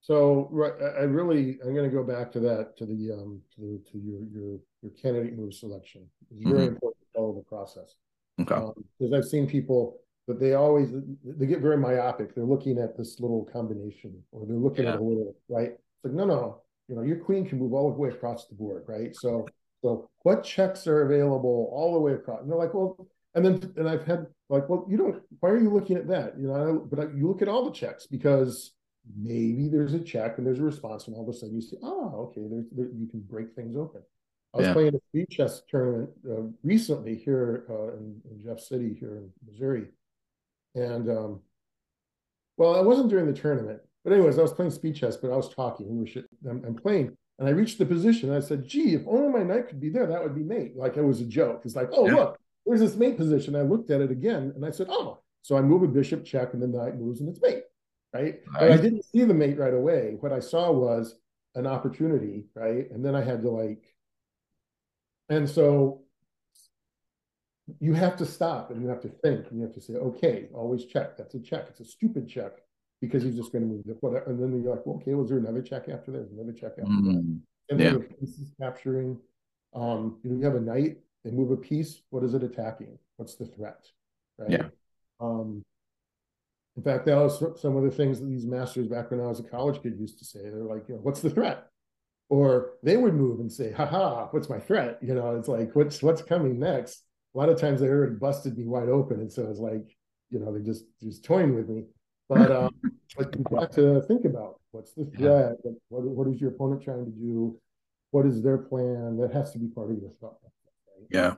so right, I really I'm going to go back to that to the um to the, to your your your candidate move selection. It's very mm-hmm. important to follow the process. Okay. Because um, I've seen people that they always they get very myopic. They're looking at this little combination or they're looking yeah. at a little right. It's like no no you know your queen can move all the way across the board right. So so what checks are available all the way across? And they're like well and then and I've had like well you don't why are you looking at that you know but you look at all the checks because maybe there's a check and there's a response, and all of a sudden you see, oh, okay, there's there, you can break things open. I was yeah. playing a speed chess tournament uh, recently here uh, in, in, Jeff City here in Missouri, and um, well, I wasn't during the tournament, but anyways, I was playing speed chess, but I was talking. We were I'm, I'm playing, and I reached the position. I said, "Gee, if only my knight could be there, that would be mate." Like it was a joke. It's like, "Oh, yeah. look, there's this mate position." I looked at it again, and I said, "Oh." So I move a bishop check, and the knight moves, and it's mate right? But I didn't see the mate right away. What I saw was an opportunity, right? And then I had to like, and so you have to stop and you have to think and you have to say, okay, always check. That's a check. It's a stupid check because he's just going to move the whatever. And then you're like, well, okay, was there another check after there? Another check after mm, that. And yeah. then the pieces capturing. Um, you know, you have a knight, they move a piece. What is it attacking? What's the threat? Right. Yeah. Um, in fact, that was some of the things that these masters back when I was a college kid used to say. They're like, you know, what's the threat? Or they would move and say, haha, what's my threat? You know, it's like, what's what's coming next? A lot of times they already busted me wide open. And so it's like, you know, they just just toying with me. But [laughs] um, but you have got to think about what's the threat? Yeah. What, what is your opponent trying to do? What is their plan? That has to be part of your thought. Right? Yeah.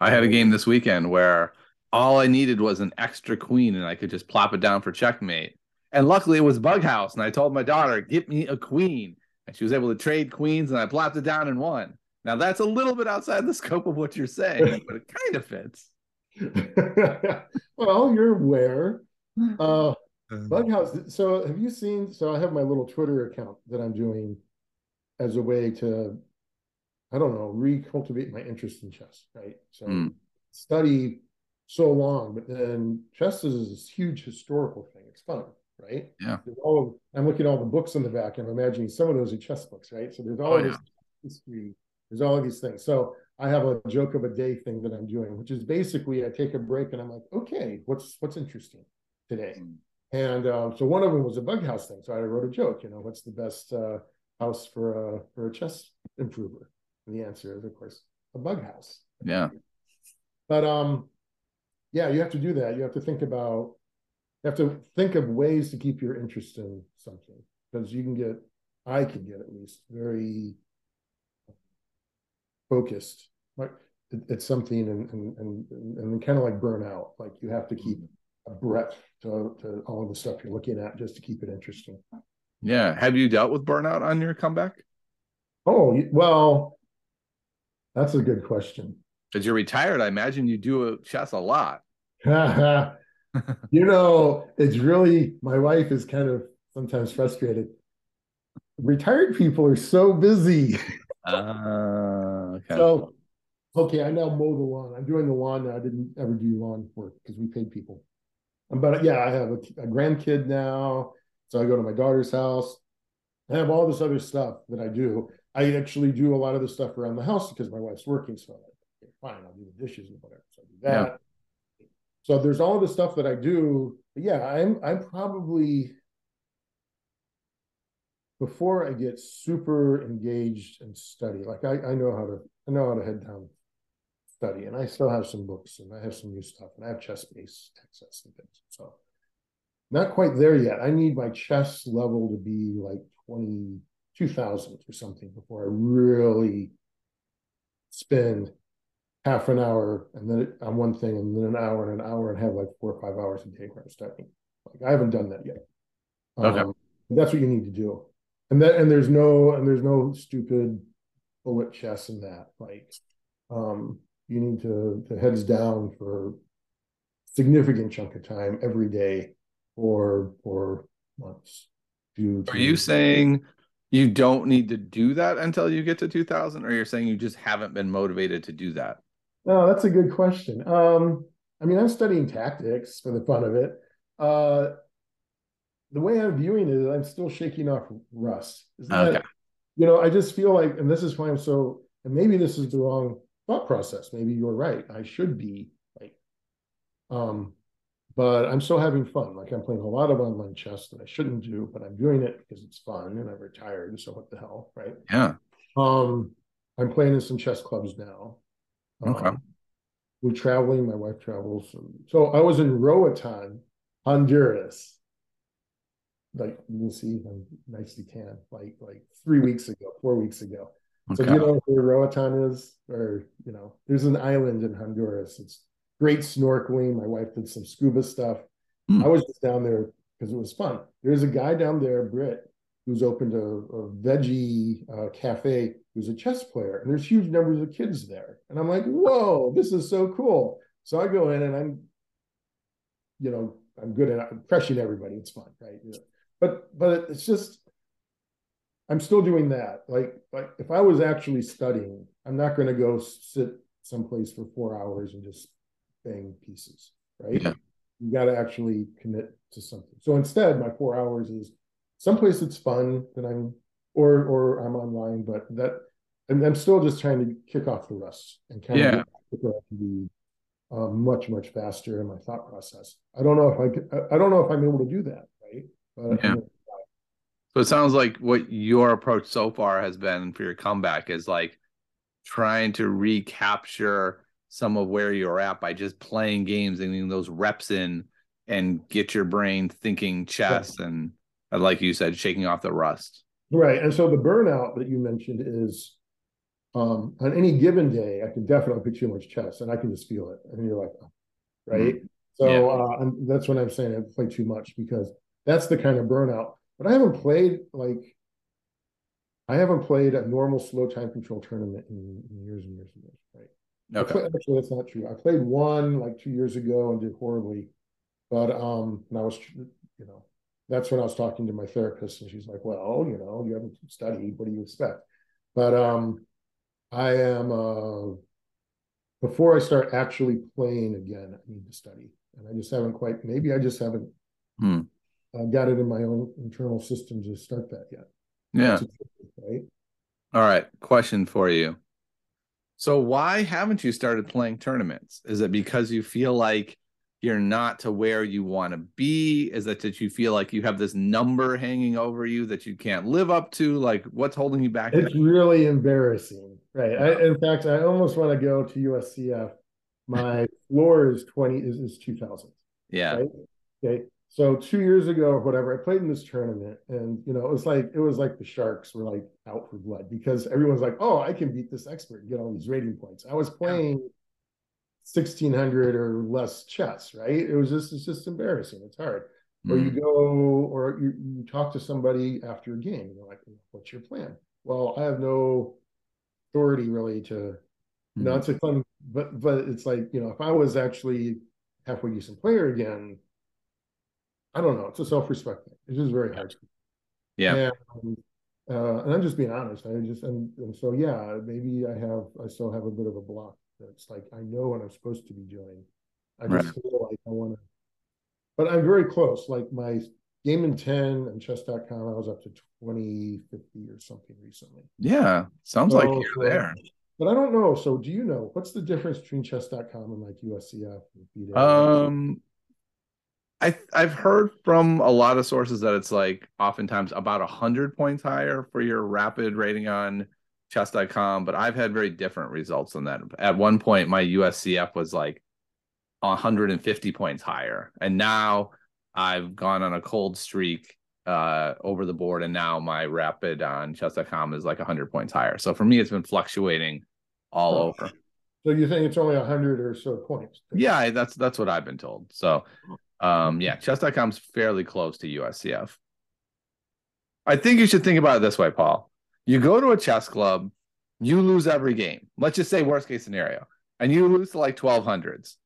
I had a game this weekend where all I needed was an extra queen and I could just plop it down for checkmate. And luckily it was Bughouse. And I told my daughter, get me a queen. And she was able to trade queens and I plopped it down and won. Now that's a little bit outside the [laughs] scope of what you're saying, but it kind of fits. [laughs] well, you're aware. Uh, Bughouse. So have you seen? So I have my little Twitter account that I'm doing as a way to, I don't know, recultivate my interest in chess, right? So mm. study so long, but then chess is this huge historical thing. It's fun, right? Yeah. all I'm looking at all the books in the back. I'm imagining some of those are chess books, right? So there's all oh, this yeah. history. There's all of these things. So I have a joke of a day thing that I'm doing, which is basically I take a break and I'm like, okay, what's what's interesting today? And um, so one of them was a bug house thing. So I wrote a joke. You know, what's the best uh, house for a for a chess improver? And the answer is, of course, a bug house. Yeah. But um, yeah, you have to do that. You have to think about, you have to think of ways to keep your interest in something because you can get, I can get at least very focused like it's something and and and, and kind of like burn out. Like you have to keep a breadth to, to all of the stuff you're looking at just to keep it interesting. Yeah. Have you dealt with burnout on your comeback? Oh, well, that's a good question. Because you're retired, I imagine you do chess a lot. [laughs] you know, it's really my wife is kind of sometimes frustrated. Retired people are so busy. Uh, [laughs] okay. So Okay, I now mow the lawn. I'm doing the lawn now. I didn't ever do lawn work because we paid people. But yeah, I have a, a grandkid now. So I go to my daughter's house. I have all this other stuff that I do. I actually do a lot of the stuff around the house because my wife's working. So I'm like, okay, fine, I'll do the dishes and whatever. So I do that. Yeah. So there's all the stuff that I do. But yeah, I'm I'm probably before I get super engaged and study, like I, I know how to I know how to head down study, and I still have some books and I have some new stuff, and I have ChessBase access and things. So not quite there yet. I need my chess level to be like twenty two thousand or something before I really spend half an hour and then on one thing and then an hour and an hour and have like four or five hours a day where I'm studying. Like I haven't done that yet. Okay. Um, that's what you need to do and that and there's no and there's no stupid bullet chess in that like um you need to to heads down for significant chunk of time every day for for months are you saying you don't need to do that until you get to 2000 or you're saying you just haven't been motivated to do that no that's a good question um i mean i'm studying tactics for the fun of it uh the way I'm viewing it is I'm still shaking off rust. okay. That, you know, I just feel like, and this is why I'm so, and maybe this is the wrong thought process. Maybe you're right. I should be like, um, but I'm still having fun. Like I'm playing a lot of online chess that I shouldn't do, but I'm doing it because it's fun and I'm retired. So what the hell, right? Yeah. Um, I'm playing in some chess clubs now. Okay. Um, we're traveling. My wife travels. So I was in Roatan, Honduras like you can see I'm nicely tan, like like three weeks ago, four weeks ago. Okay. So do you know where Roatan is? Or you know, there's an island in Honduras. It's great snorkeling. My wife did some scuba stuff. Mm. I was just down there because it was fun. There's a guy down there, Brit, who's opened a, a veggie uh, cafe who's a chess player, and there's huge numbers of kids there. And I'm like, whoa, this is so cool. So I go in and I'm, you know, I'm good at I'm crushing everybody. It's fun, right? Know, but but it's just I'm still doing that. Like like if I was actually studying, I'm not going to go sit someplace for four hours and just bang pieces, right? Yeah. You got to actually commit to something. So instead, my four hours is someplace that's fun that I'm or or I'm online, but that and I'm still just trying to kick off the rust and kind yeah. of be uh, much much faster in my thought process. I don't know if I I don't know if I'm able to do that right? yeah. So it sounds like what your approach so far has been for your comeback is like trying to recapture some of where you're at by just playing games and getting those reps in and get your brain thinking chess right. and like you said, shaking off the rust. Right. And so the burnout that you mentioned is um, on any given day, I can definitely play too much chess and I can just feel it. And you're like, oh, right. Mm-hmm. So yeah. uh, that's what I'm saying. I play too much because that's the kind of burnout. But I haven't played like I haven't played a normal slow time control tournament in, in years and years and years. Right. Okay. Played, actually, that's not true. I played one like two years ago and did horribly, but um, and I was, you know, that's when I was talking to my therapist, and she's like, "Well, you know, you haven't studied. What do you expect?" But um, I am uh, before I start actually playing again, I need to study, and I just haven't quite. Maybe I just haven't hmm uh, got it in my own internal system to start that yet. Yeah. Right. All right. Question for you. So why haven't you started playing tournaments? Is it because you feel like you're not to where you want to be? Is it that you feel like you have this number hanging over you that you can't live up to? Like what's holding you back? It's really embarrassing. Right. I, in fact, I almost want to go to USCF. My [laughs] floor is 20 is, is 2000. Yeah. Right? Okay. So two years ago or whatever, I played in this tournament, and you know, it was like it was like the Sharks were like out for blood because everyone's like, "Oh, I can beat this expert and get all these rating points." I was playing sixteen hundred or less chess, right? It was just it's just embarrassing. It's hard. Mm. Or you mm. go, or you, you talk to somebody after a game, and they're like, "What's your plan?" Well, I have no authority really to, mm. you know, mm. it's a fun, but but it's like you know, if I was actually halfway decent player again I don't know. It's a self-respect thing. It's just very hard. Yeah. And, uh, and I'm just being honest. I just and, and so yeah, maybe I have I still have a bit of a block that's like I know what I'm supposed to be doing. I just right. feel like I want to, but I'm very close. Like my game in 10 and chess.com, I was up to 2050 or something recently. Yeah, sounds so, like you're there. But I don't know. So do you know what's the difference between chess.com and like USCF? And um, I I've heard from a lot of sources that it's like oftentimes about a hundred points higher for your rapid rating on chess.com, but I've had very different results than that. At one point, my USCF was like 150 points higher, and now I've gone on a cold streak uh, over the board, and now my rapid on chess.com is like 100 points higher. So for me, it's been fluctuating all oh. over. So you think it's only 100 or so points? Yeah, that's that's what I've been told. So um, yeah, chess.com is fairly close to USCF. I think you should think about it this way, Paul. You go to a chess club, you lose every game. Let's just say worst case scenario, and you lose to like 1200s.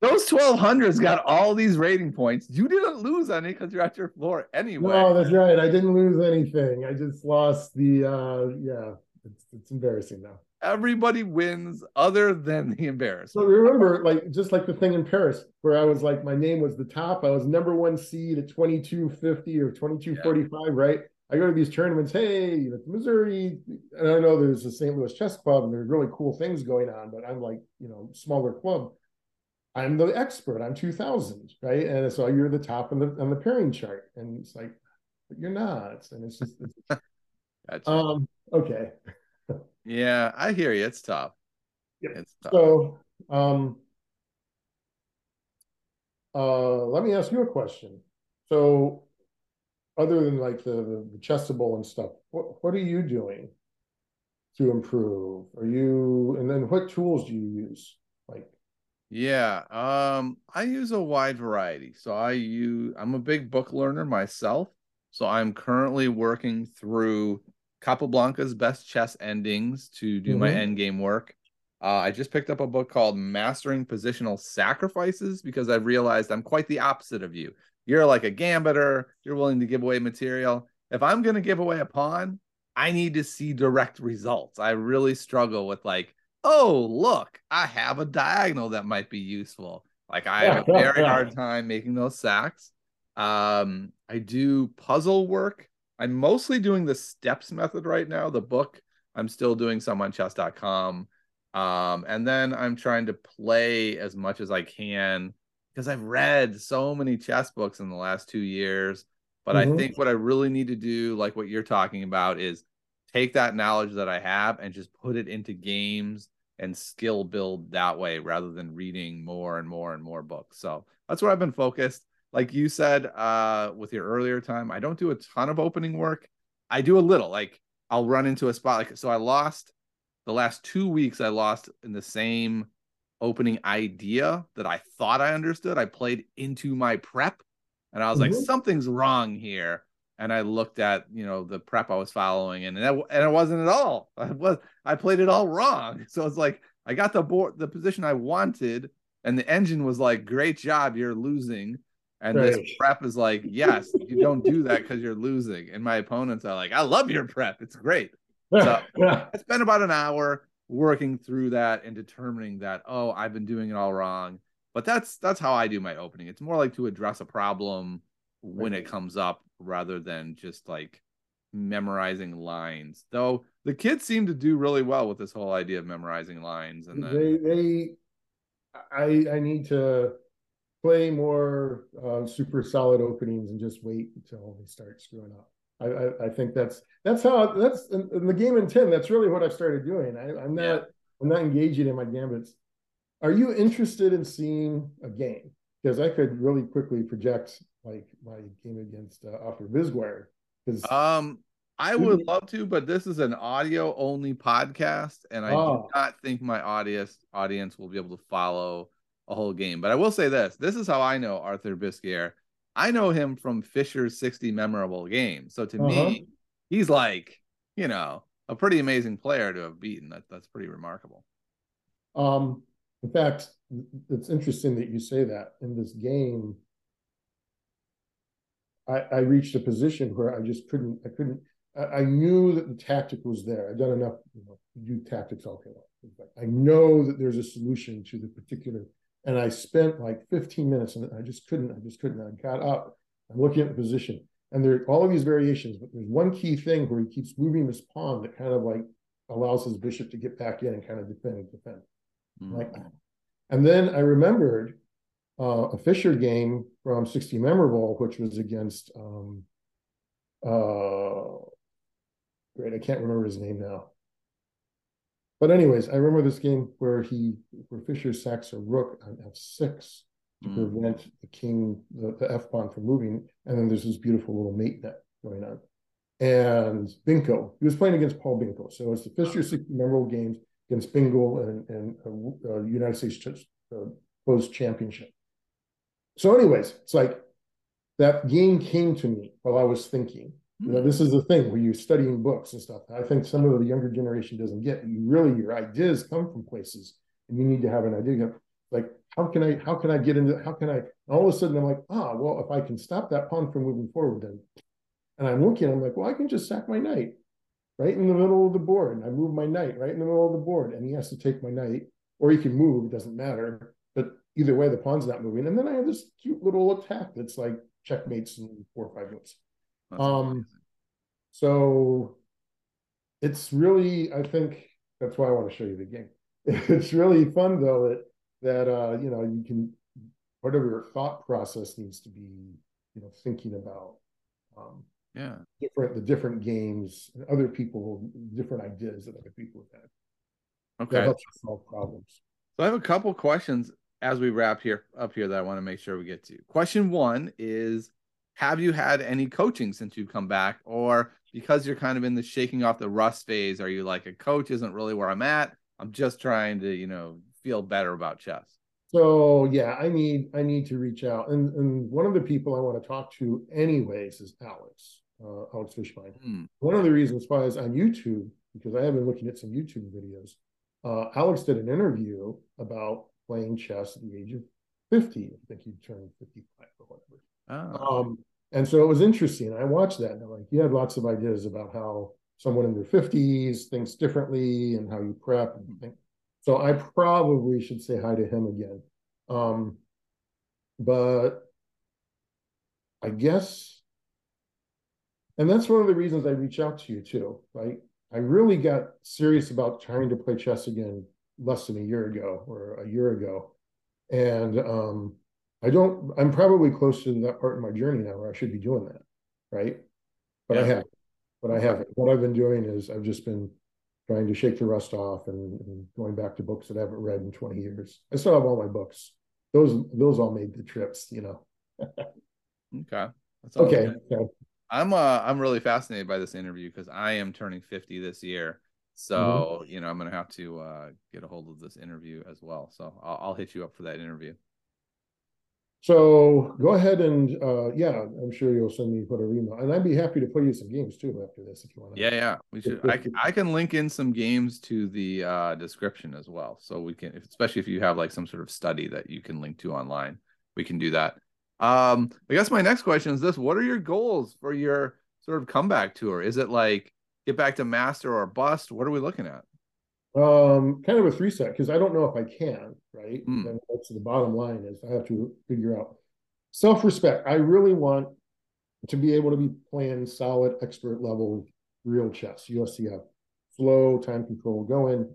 Those 1200s got all these rating points. You didn't lose any because you're at your floor anyway. No, that's right. I didn't lose anything. I just lost the uh yeah, it's it's embarrassing now everybody wins other than the embarrassment. So remember, like just like the thing in Paris, where I was like, my name was the top. I was number one seed at 2250 or 2245, yeah. right? I go to these tournaments, hey, Missouri, and I know there's the St. Louis Chess Club and there's really cool things going on, but I'm like, you know, smaller club. I'm the expert. I'm 2000, right? And so you're the top on the on the pairing chart, and it's like, but you're not, and it's just, it's, [laughs] gotcha. um, okay. Yeah, I hear you. It's tough. Yep. It's tough. So, um, uh, let me ask you a question. So, other than like the the, chessable and stuff, what what are you doing to improve? Are you and then what tools do you use? Like, yeah, um, I use a wide variety. So I use I'm a big book learner myself. So I'm currently working through Capablanca's best chess endings to do mm-hmm. my end game work. Uh, I just picked up a book called Mastering Positional Sacrifices because I've realized I'm quite the opposite of you. You're like a gambiter, you're willing to give away material. If I'm going to give away a pawn, I need to see direct results. I really struggle with, like, oh, look, I have a diagonal that might be useful. Like, I have a very [laughs] hard time making those sacks. Um, I do puzzle work I'm mostly doing the steps method right now. The book, I'm still doing some on chess.com. Um, and then I'm trying to play as much as I can because I've read so many chess books in the last two years. But mm-hmm. I think what I really need to do, like what you're talking about, is take that knowledge that I have and just put it into games and skill build that way rather than reading more and more and more books. So that's where I've been focused like you said uh with your earlier time, I don't do a ton of opening work. I do a little. Like I'll run into a spot like so I lost the last 2 weeks I lost in the same opening idea that I thought I understood. I played into my prep and I was mm-hmm. like something's wrong here and I looked at you know the prep I was following, and that, and it wasn't at all. [laughs] I was I played it all wrong. [laughs] So it's like I got the board the position I wanted, and the engine was like, "Great job, you're losing." And right. this prep is like, yes, you don't do that because you're losing. And my opponents are like, I love your prep. It's great. So [laughs] I spent about an hour working through that and determining that, oh, I've been doing it all wrong. But that's that's how I do my opening. It's more like to address a problem when it comes up rather than just like memorizing lines. Though the kids seem to do really well with this whole idea of memorizing lines and they they I I need to play more uh, super solid openings and just wait until they start screwing up. I, I, I think that's that's how that's in, in, the game in 10, that's really what I've started doing. I, am not yeah. I'm not engaging in my gambits. Are you interested in seeing a game? Because I could really quickly project like my game against uh, Arthur Bisguier. Because um I would love to, but this is an audio only podcast, and I oh. do not think my audience audience will be able to follow a whole game. But I will say this: this is how I know Arthur Bisguier. I know him from Fischer's 60 memorable games. So to uh-huh. me, he's like, you know, a pretty amazing player to have beaten. That that's pretty remarkable. Um, in fact, it's interesting that you say that in this game. I, I reached a position where I just couldn't, I couldn't, I, I knew that the tactic was there. I've done enough, you know, do tactics all day long. I know that there's a solution to the particular, and I spent like 15 minutes and I just couldn't, I just couldn't. I got up, I'm looking at the position, and there are all of these variations, but there's one key thing where he keeps moving this pawn that kind of like allows his bishop to get back in and kind of defend and defend. Mm-hmm. Like, and then I remembered uh, a Fischer game from 60 Memorable, which was against um, uh, great, I can't remember his name now. But anyways, I remember this game where he where Fischer sacks a rook on f6 to mm. prevent the king, the, the f pawn from moving, and then there's this beautiful little mate net going on. And Benko, he was playing against Paul Benko, so it's the Fischer 60 memorable games against Benko and, and uh, uh, United States uh, Closed Championship. So, anyways, it's like that game came to me while I was thinking. You know, this is the thing where you're studying books and stuff. I think some of the younger generation doesn't get. You really, your ideas come from places, and you need to have an idea. Like, how can I? How can I get into? How can I? all of a sudden, I'm like, ah, well, if I can stop that pawn from moving forward, then, and I'm looking, I'm like, well, I can just sack my knight right in the middle of the board, and I move my knight right in the middle of the board, and he has to take my knight, or he can move. It doesn't matter. But either way, the pawn's not moving, and then I have this cute little attack that's like checkmates in four or five moves. That's um, amazing. so it's really, I think that's why I want to show you the game. [laughs] It's really fun though that that uh, you know you can whatever your thought process needs to be, you know, thinking about. Um, yeah, different the different games, other people, different ideas that other people have had. Okay, that helps you solve problems. So I have a couple questions as we wrap here up here that I want to make sure we get to. Question one is have you had any coaching since you've come back? Or because you're kind of in the shaking off the rust phase are you like a coach isn't really where i'm at. I'm just trying to you know feel better about chess. So yeah i need i need to reach out. And and one of the people i want to talk to anyways is alex uh, alex fishbein. Mm. one of the reasons why is on youtube because i have been looking at some youtube videos uh, alex did an interview about playing chess at the age of 50 i think he turned 55 or whatever. Oh. Um, and so it was interesting. I watched that and I'm like, you had lots of ideas about how someone in their 50s thinks differently and how you prep and think. So I probably should say hi to him again. Um, but I guess, and that's one of the reasons I reach out to you too, right? I really got serious about trying to play chess again less than a year ago or a year ago. And um, I don't, I'm probably close to that part of my journey now where I should be doing that. Right. But yeah. I haven't. But I haven't. What I've been doing is I've just been trying to shake the rust off and, and, going back to books that I haven't read in 20 years. I still have all my books. Those those all made the trips, you know. okay. okay. okay. I'm uh I'm really fascinated by this interview because I am turning 50 this year. So, mm-hmm. you know, I'm gonna have to uh get a hold of this interview as well. So I'll, I'll hit you up for that interview. So go ahead and uh, yeah, I'm sure you'll send me whatever email, and I'd be happy to play you some games too after this if you want. Yeah, yeah, we should. I can I can link in some games to the uh, description as well, so we can, especially if you have like some sort of study that you can link to online, we can do that. Um, I guess my next question is this: What are your goals for your sort of comeback tour? Is it like get back to master or bust? What are we looking at? Um, kind of a three set because I don't know if I can, right? Mm. And that's the bottom line is I have to figure out self respect. I really want to be able to be playing solid expert level real chess, USCF, flow, time control, go in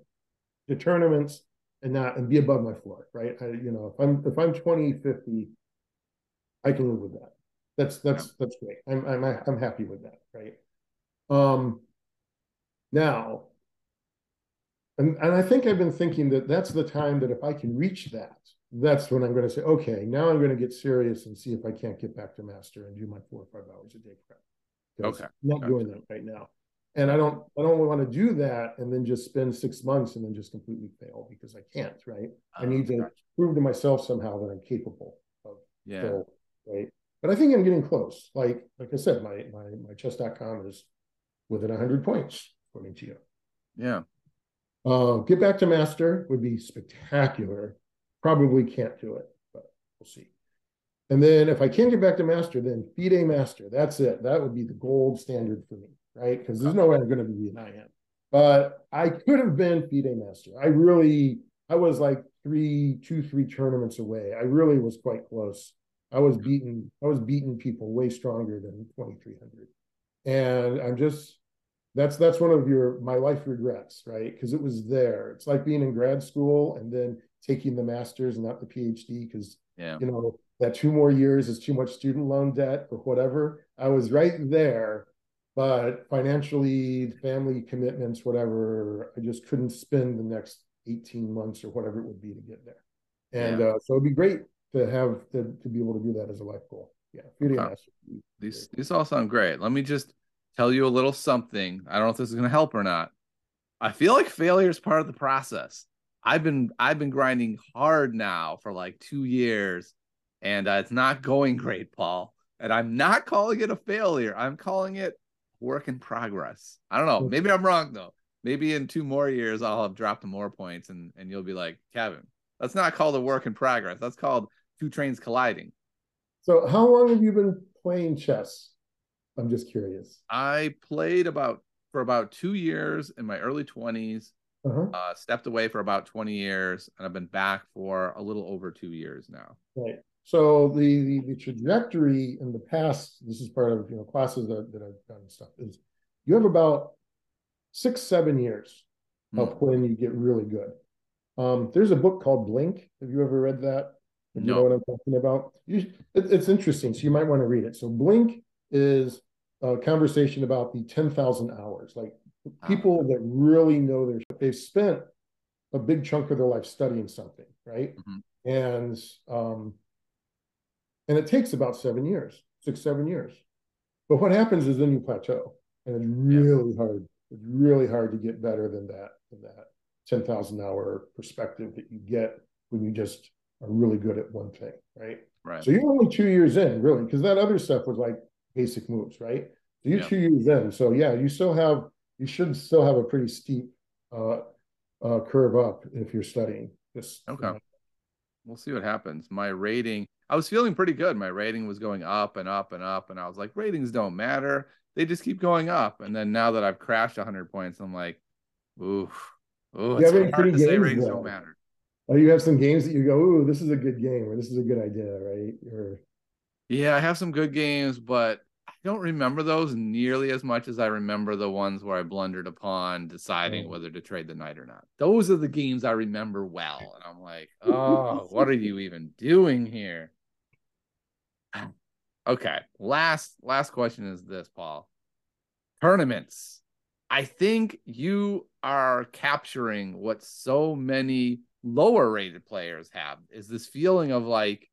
to tournaments and not and be above my floor, right? I, you know, if I'm if I'm 20, 50, I can live with that. That's that's that's great. I'm I'm I'm happy with that, right? Um now and, and I think I've been thinking that that's the time that if I can reach that, that's when I'm going to say, okay, now I'm going to get serious and see if I can't get back to master and do my four or five hours a day prep. Okay. I'm not okay. doing that right now. And I don't I don't want to do that and then just spend six months and then just completely fail because I can't, right? I oh, need to prove to myself somehow that I'm capable of yeah. Right. But I think I'm getting close. Like like I said, my my my chess.com is within hundred points according to you. Yeah. Uh, get back to master would be spectacular. Probably can't do it, but we'll see. And then if I can get back to master, then FIDE master. That's it. That would be the gold standard for me. right? Because there's no way I'm going to be an IM. But I could have been FIDE master. I really, I was like three, two, three tournaments away. I really was quite close. I was beating, I was beating people way stronger than 2300. And I'm just, that's that's one of your my life regrets, right? Because it was there. It's like being in grad school and then taking the master's and not the PhD, because yeah. you know that two more years is too much student loan debt or whatever. I was right there, but financially, family commitments, whatever, I just couldn't spend the next 18 months or whatever it would be to get there. And yeah. uh, so it'd be great to have to, to be able to do that as a life goal. Yeah. Okay. These these all sound great. Let me just tell you a little something. I don't know if this is going to help or not. I feel like failure is part of the process. I've been I've been grinding hard now for like 2 years and uh, it's not going great, Paul. And I'm not calling it a failure. I'm calling it work in progress. I don't know. Maybe I'm wrong though. Maybe in two more years I'll have dropped more points and and you'll be like, Kevin, that's not called a work in progress. That's called two trains colliding. So how long have you been playing chess? I'm just curious. I played about for about two years in my early 20s. Uh-huh. Uh, stepped away for about 20 years, and I've been back for a little over two years now. Right. So the, the, the trajectory in the past, this is part of you know classes that, that I've done and stuff, is you have about six, seven years mm. of when you get really good. Um, there's a book called Blink. Have you ever read that? If no. you know what I'm talking about? You, it, it's interesting, so you might want to read it. So Blink is a conversation about the 10,000 hours, like people that really know their they've spent a big chunk of their life studying something, right? Mm-hmm. And um, and it takes about seven years, six, seven years. But what happens is then you plateau, and it's really yeah. hard. It's really hard to get better than that, than that 10,000 hour perspective that you get when you just are really good at one thing, right? Right. So you're only two years in, really, because that other stuff was like basic moves, right? So you're yeah. two years in. So yeah, you still have, you should still have a pretty steep uh, uh, curve up if you're studying this. Okay. We'll see what happens. My rating, I was feeling pretty good. My rating was going up and up and up, and I was like, ratings don't matter. They just keep going up. And then now that I've crashed 100 points, I'm like, ooh, ooh, it's so hard to say ratings don't matter. Oh, you have some games that you go, ooh, this is a good game, or this is a good idea, right? Or yeah, I have some good games, but I don't remember those nearly as much as I remember the ones where I blundered a pawn deciding mm. whether to trade the knight or not. Those are the games I remember well. And I'm like, [laughs] oh, what are you even doing here? [clears throat] Okay. Last last question is this, Paul. Tournaments. I think you are capturing what so many lower rated players have is this feeling of like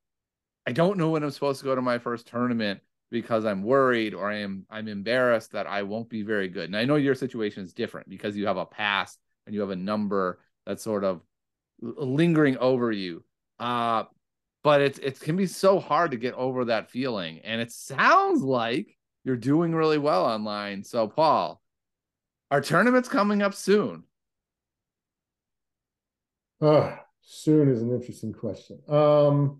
I don't know when I'm supposed to go to my first tournament because I'm worried or I am I'm embarrassed that I won't be very good. And I know your situation is different because you have a past and you have a number that's sort of lingering over you. Uh but it's it can be so hard to get over that feeling. And it sounds like you're doing really well online. So Paul, our tournament's coming up soon. Uh, soon is an interesting question. Um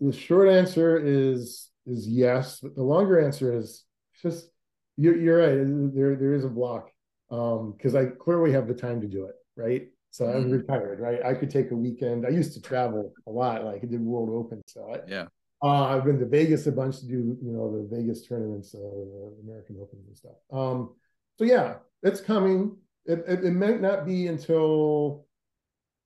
the short answer is is yes, but the longer answer is just you're, you're right. There there is a block because um, I clearly have the time to do it, right? So mm-hmm. I'm retired, right? I could take a weekend. I used to travel a lot, like I did World Open, so I, yeah. Uh, I've been to Vegas a bunch to do, you know, the Vegas tournaments, uh, the American Opens and stuff. Um, so yeah, it's coming. It, it, it might not be until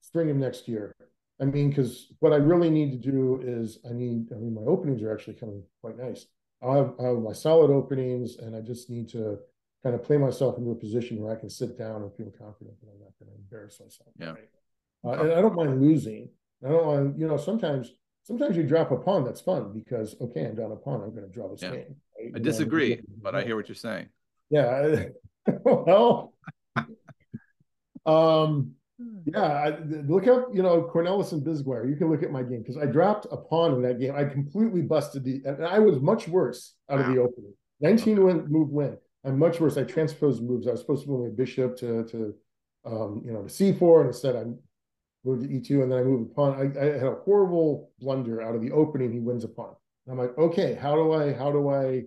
spring of next year. I mean, because what I really need to do is I need, I mean, my openings are actually coming quite nice. I'll have, I'll have my solid openings, and I just need to kind of play myself into a position where I can sit down and feel confident that I'm not going to embarrass myself. Yeah. Right? Uh, and I don't mind losing. I don't mind, you know, sometimes sometimes you drop a pawn that's fun because okay, I'm down a pawn, I'm going to draw this yeah. game. Right? I disagree, but I hear what you're saying. Yeah. [laughs] well, [laughs] um, yeah, I, look up, you know, Cornelis and Bisguier. You can look at my game because I dropped a pawn in that game. I completely busted the, and I was much worse out wow. of the opening. 19 win, move win. I'm much worse. I transposed moves. I was supposed to move my bishop to, to um, you know, to c4, and instead I moved to e2, and then I moved a pawn. I, I, had a horrible blunder out of the opening. He wins a pawn. I'm like, okay, how do I, how do I,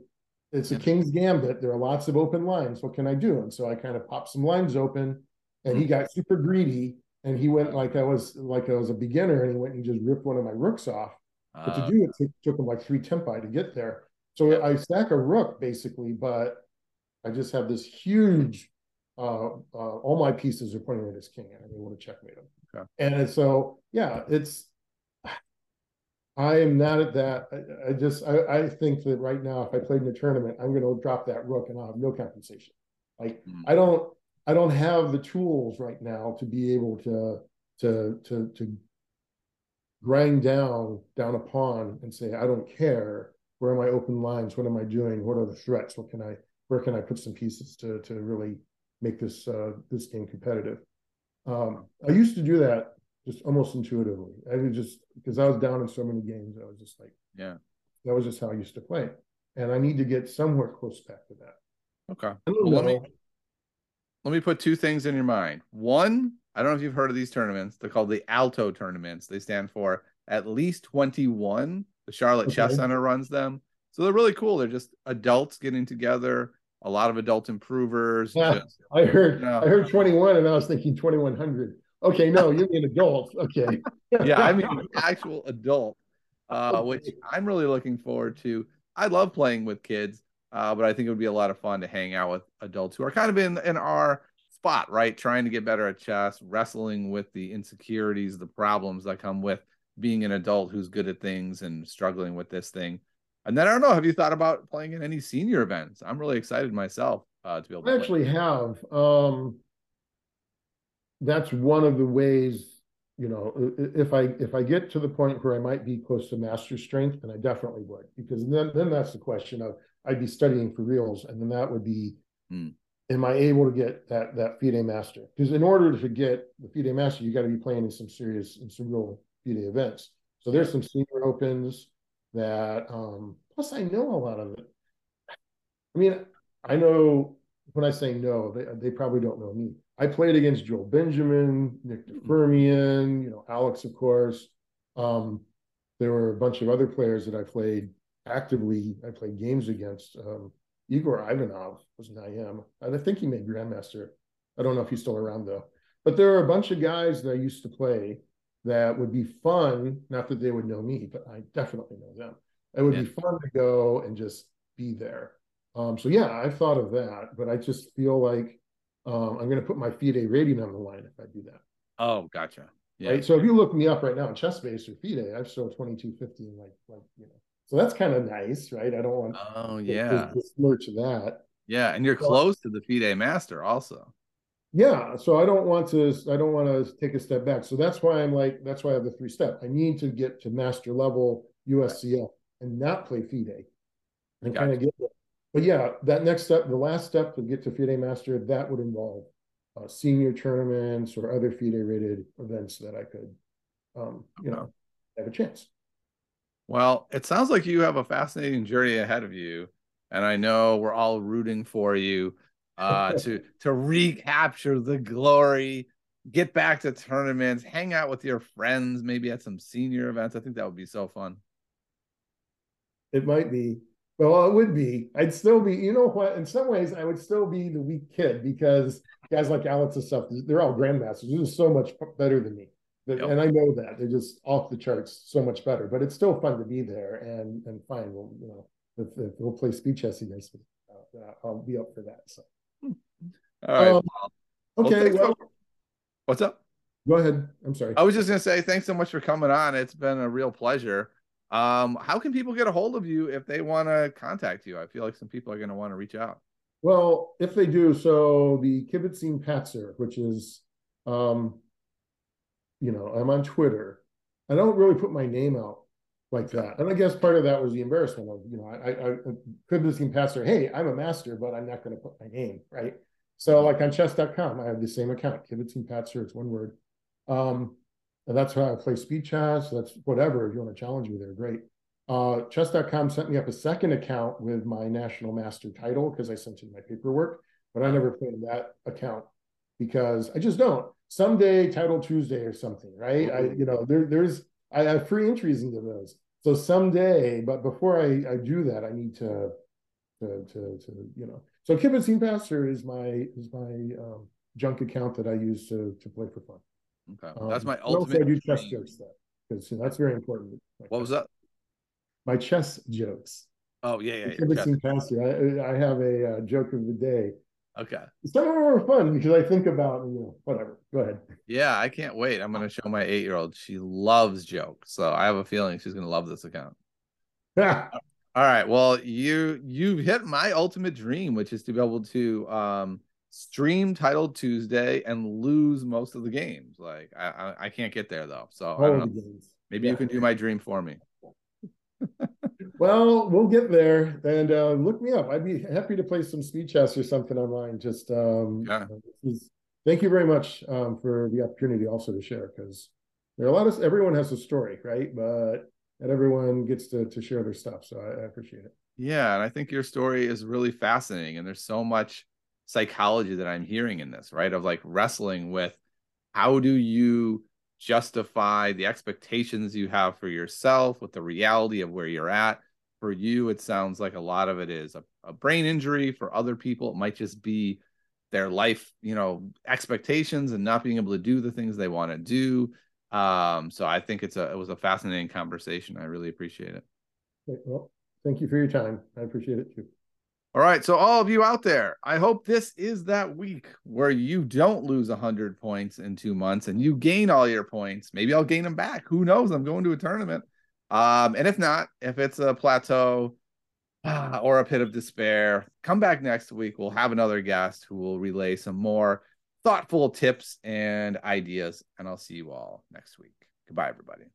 it's a king's gambit. There are lots of open lines. What can I do? And so I kind of popped some lines open and he got super greedy and he went like I was like I was a beginner and he went and just ripped one of my rooks off. Uh, but to do it took, took him like three tempi to get there. So I stack a rook basically, but I just have this huge uh, uh, all my pieces are pointing at his king and I want to checkmate him. Okay. And so yeah, it's [sighs] I am not at that. I, I just I, I, think that right now, if I played in a tournament, I'm going to drop that rook and I'll have no compensation. Like mm. I don't I don't have the tools right now to be able to to to to grind down down a pawn and say I don't care. Where are my open lines? What am I doing? What are the threats? What can I where can I put some pieces to to really make this uh, this game competitive? Um, I used to do that just almost intuitively. I was just because I was down in so many games, I was just like, yeah, that was just how I used to play. And I need to get somewhere close back to that. Okay. Well, let me let me put two things in your mind. One, I don't know if you've heard of these tournaments. They're called the Alto tournaments. They stand for at least 21. The Charlotte okay. Chess Center runs them. So they're really cool. They're just adults getting together, a lot of adult improvers. Yeah, just, I heard you know. I heard 21 and I was thinking 2100. Okay, no, you mean adults. Okay. [laughs] yeah, I mean [laughs] actual adult, uh, which I'm really looking forward to. I love playing with kids, uh, but I think it would be a lot of fun to hang out with adults who are kind of in in our spot, right? Trying to get better at chess, wrestling with the insecurities, the problems that come with being an adult who's good at things and struggling with this thing. And then I don't know, have you thought about playing in any senior events? I'm really excited myself uh, to be able to. I actually play. have. Um, that's one of the ways you know if i if i get to the point where i might be close to master strength and i definitely would because then then that's the question of i'd be studying for reals and then that would be hmm. am i able to get that that fide master? Because in order to get the fide master you got to be playing in some serious in some real fide events. So there's some senior opens that um plus i know a lot of it. I mean i know when i say no they, they probably don't know me. I played against Joel Benjamin, Nick de Firmian, you know, Alex, of course. Um, there were a bunch of other players that I played actively. I played games against. Um, Igor Ivanov was an IM. I think he made Grandmaster. I don't know if he's still around though. But there are a bunch of guys that I used to play that would be fun. Not that they would know me, but I definitely know them. It would yeah. be fun to go and just be there. Um, so yeah, I thought of that, but I just feel like um, I'm going to put my FIDE rating on the line if I do that. Oh, gotcha. Yeah. Right. So if you look me up right now in Chessbase or FIDE, I've still 2250 and like like you know. So that's kind of nice, right? I don't want oh yeah to, to smirch that. Yeah, and you're so, close to the FIDE master also. Yeah, so I don't want to I don't want to take a step back. So that's why I'm like that's why I have the three step. I need to get to master level USCL and not play FIDE and kind of get but yeah, that next step, the last step to get to FIDE Master, that would involve uh, senior tournaments or other FIDE rated events that I could, um, you know, have a chance. Well, it sounds like you have a fascinating journey ahead of you, and I know we're all rooting for you uh, [laughs] to to recapture the glory, get back to tournaments, hang out with your friends, maybe at some senior events. I think that would be so fun. It might be. Well, it would be. I'd still be, you know what? In some ways, I would still be the weak kid because guys like Alex and stuff, they're all grandmasters. They're just so much better than me. Yep. And I know that they're just off the charts, so much better. But it's still fun to be there and and fine. We'll you know if, if we'll play speed chess against me, uh, I'll be up for that. So. All right. Um, okay. Well, well, what's up? Go ahead. I'm sorry. I was just gonna say thanks so much for coming on. It's been a real pleasure. Um, how can people get a hold of you if they want to contact you? I feel like some people are going to want to reach out. Well, if they do, so the Kibitzing Patzer, which is, um, you know, I'm on Twitter. I don't really put my name out like that, and I guess part of that was the embarrassment of, you know, I, I, I Kibitzing Patzer. Hey, I'm a master, but I'm not going to put my name right. So, like on Chess.com, I have the same account, Kibitzing Patzer. It's one word. Um, and that's how I play speed chess. That's whatever. If you want to challenge me there, great. Uh, chess.com sent me up a second account with my national master title because I sent in my paperwork, but I never played that account because I just don't. Someday, Title Tuesday or something, right? I, you know, there, there's I have free entries into those. so someday, but before I, I do that, I need to, to, to, to you know. So Kibitzing Patzer is my is my um, junk account that I use to to play for fun. Okay, um, that's my ultimate. I do chess jokes though, because you know, that's very important. What was that? My chess jokes. Oh yeah, yeah. Kibitzing Patzer. I, I have a uh, joke of the day. Okay. Some of them are fun because I think about you know whatever. Go ahead. Yeah, I can't wait. I'm going to show my eight year old. She loves jokes, so I have a feeling she's going to love this account. Yeah. [laughs] All right. Well, you you hit my ultimate dream, which is to be able to um stream title Tuesday and lose most of the games. Like I I, I can't get there though. So I don't know. Maybe yeah. you can do my dream for me. [laughs] well, we'll get there and uh, look me up. I'd be happy to play some speed chess or something online. Just um, yeah. Thank you very much um, for the opportunity also to share because there are a lot of everyone has a story, right? But and everyone gets to to share their stuff. So I, I appreciate it. Yeah, and I think your story is really fascinating, and there's so much psychology that I'm hearing in this, right? Of like wrestling with how do you justify the expectations you have for yourself with the reality of where you're at. For you, it sounds like a lot of it is a, a brain injury. For other people, it might just be their life, you know, expectations and not being able to do the things they want to do. Um, so I think it's a it was a fascinating conversation. I really appreciate it. Well, thank you for your time. I appreciate it too. All right, so all of you out there, I hope this is that week where you don't lose 100 points in 2 months and you gain all your points. Maybe I'll gain them back. Who knows? I'm going to a tournament. Um, and if not, if it's a plateau uh, or a pit of despair, come back next week. We'll have another guest who will relay some more thoughtful tips and ideas. And I'll see you all next week. Goodbye, everybody.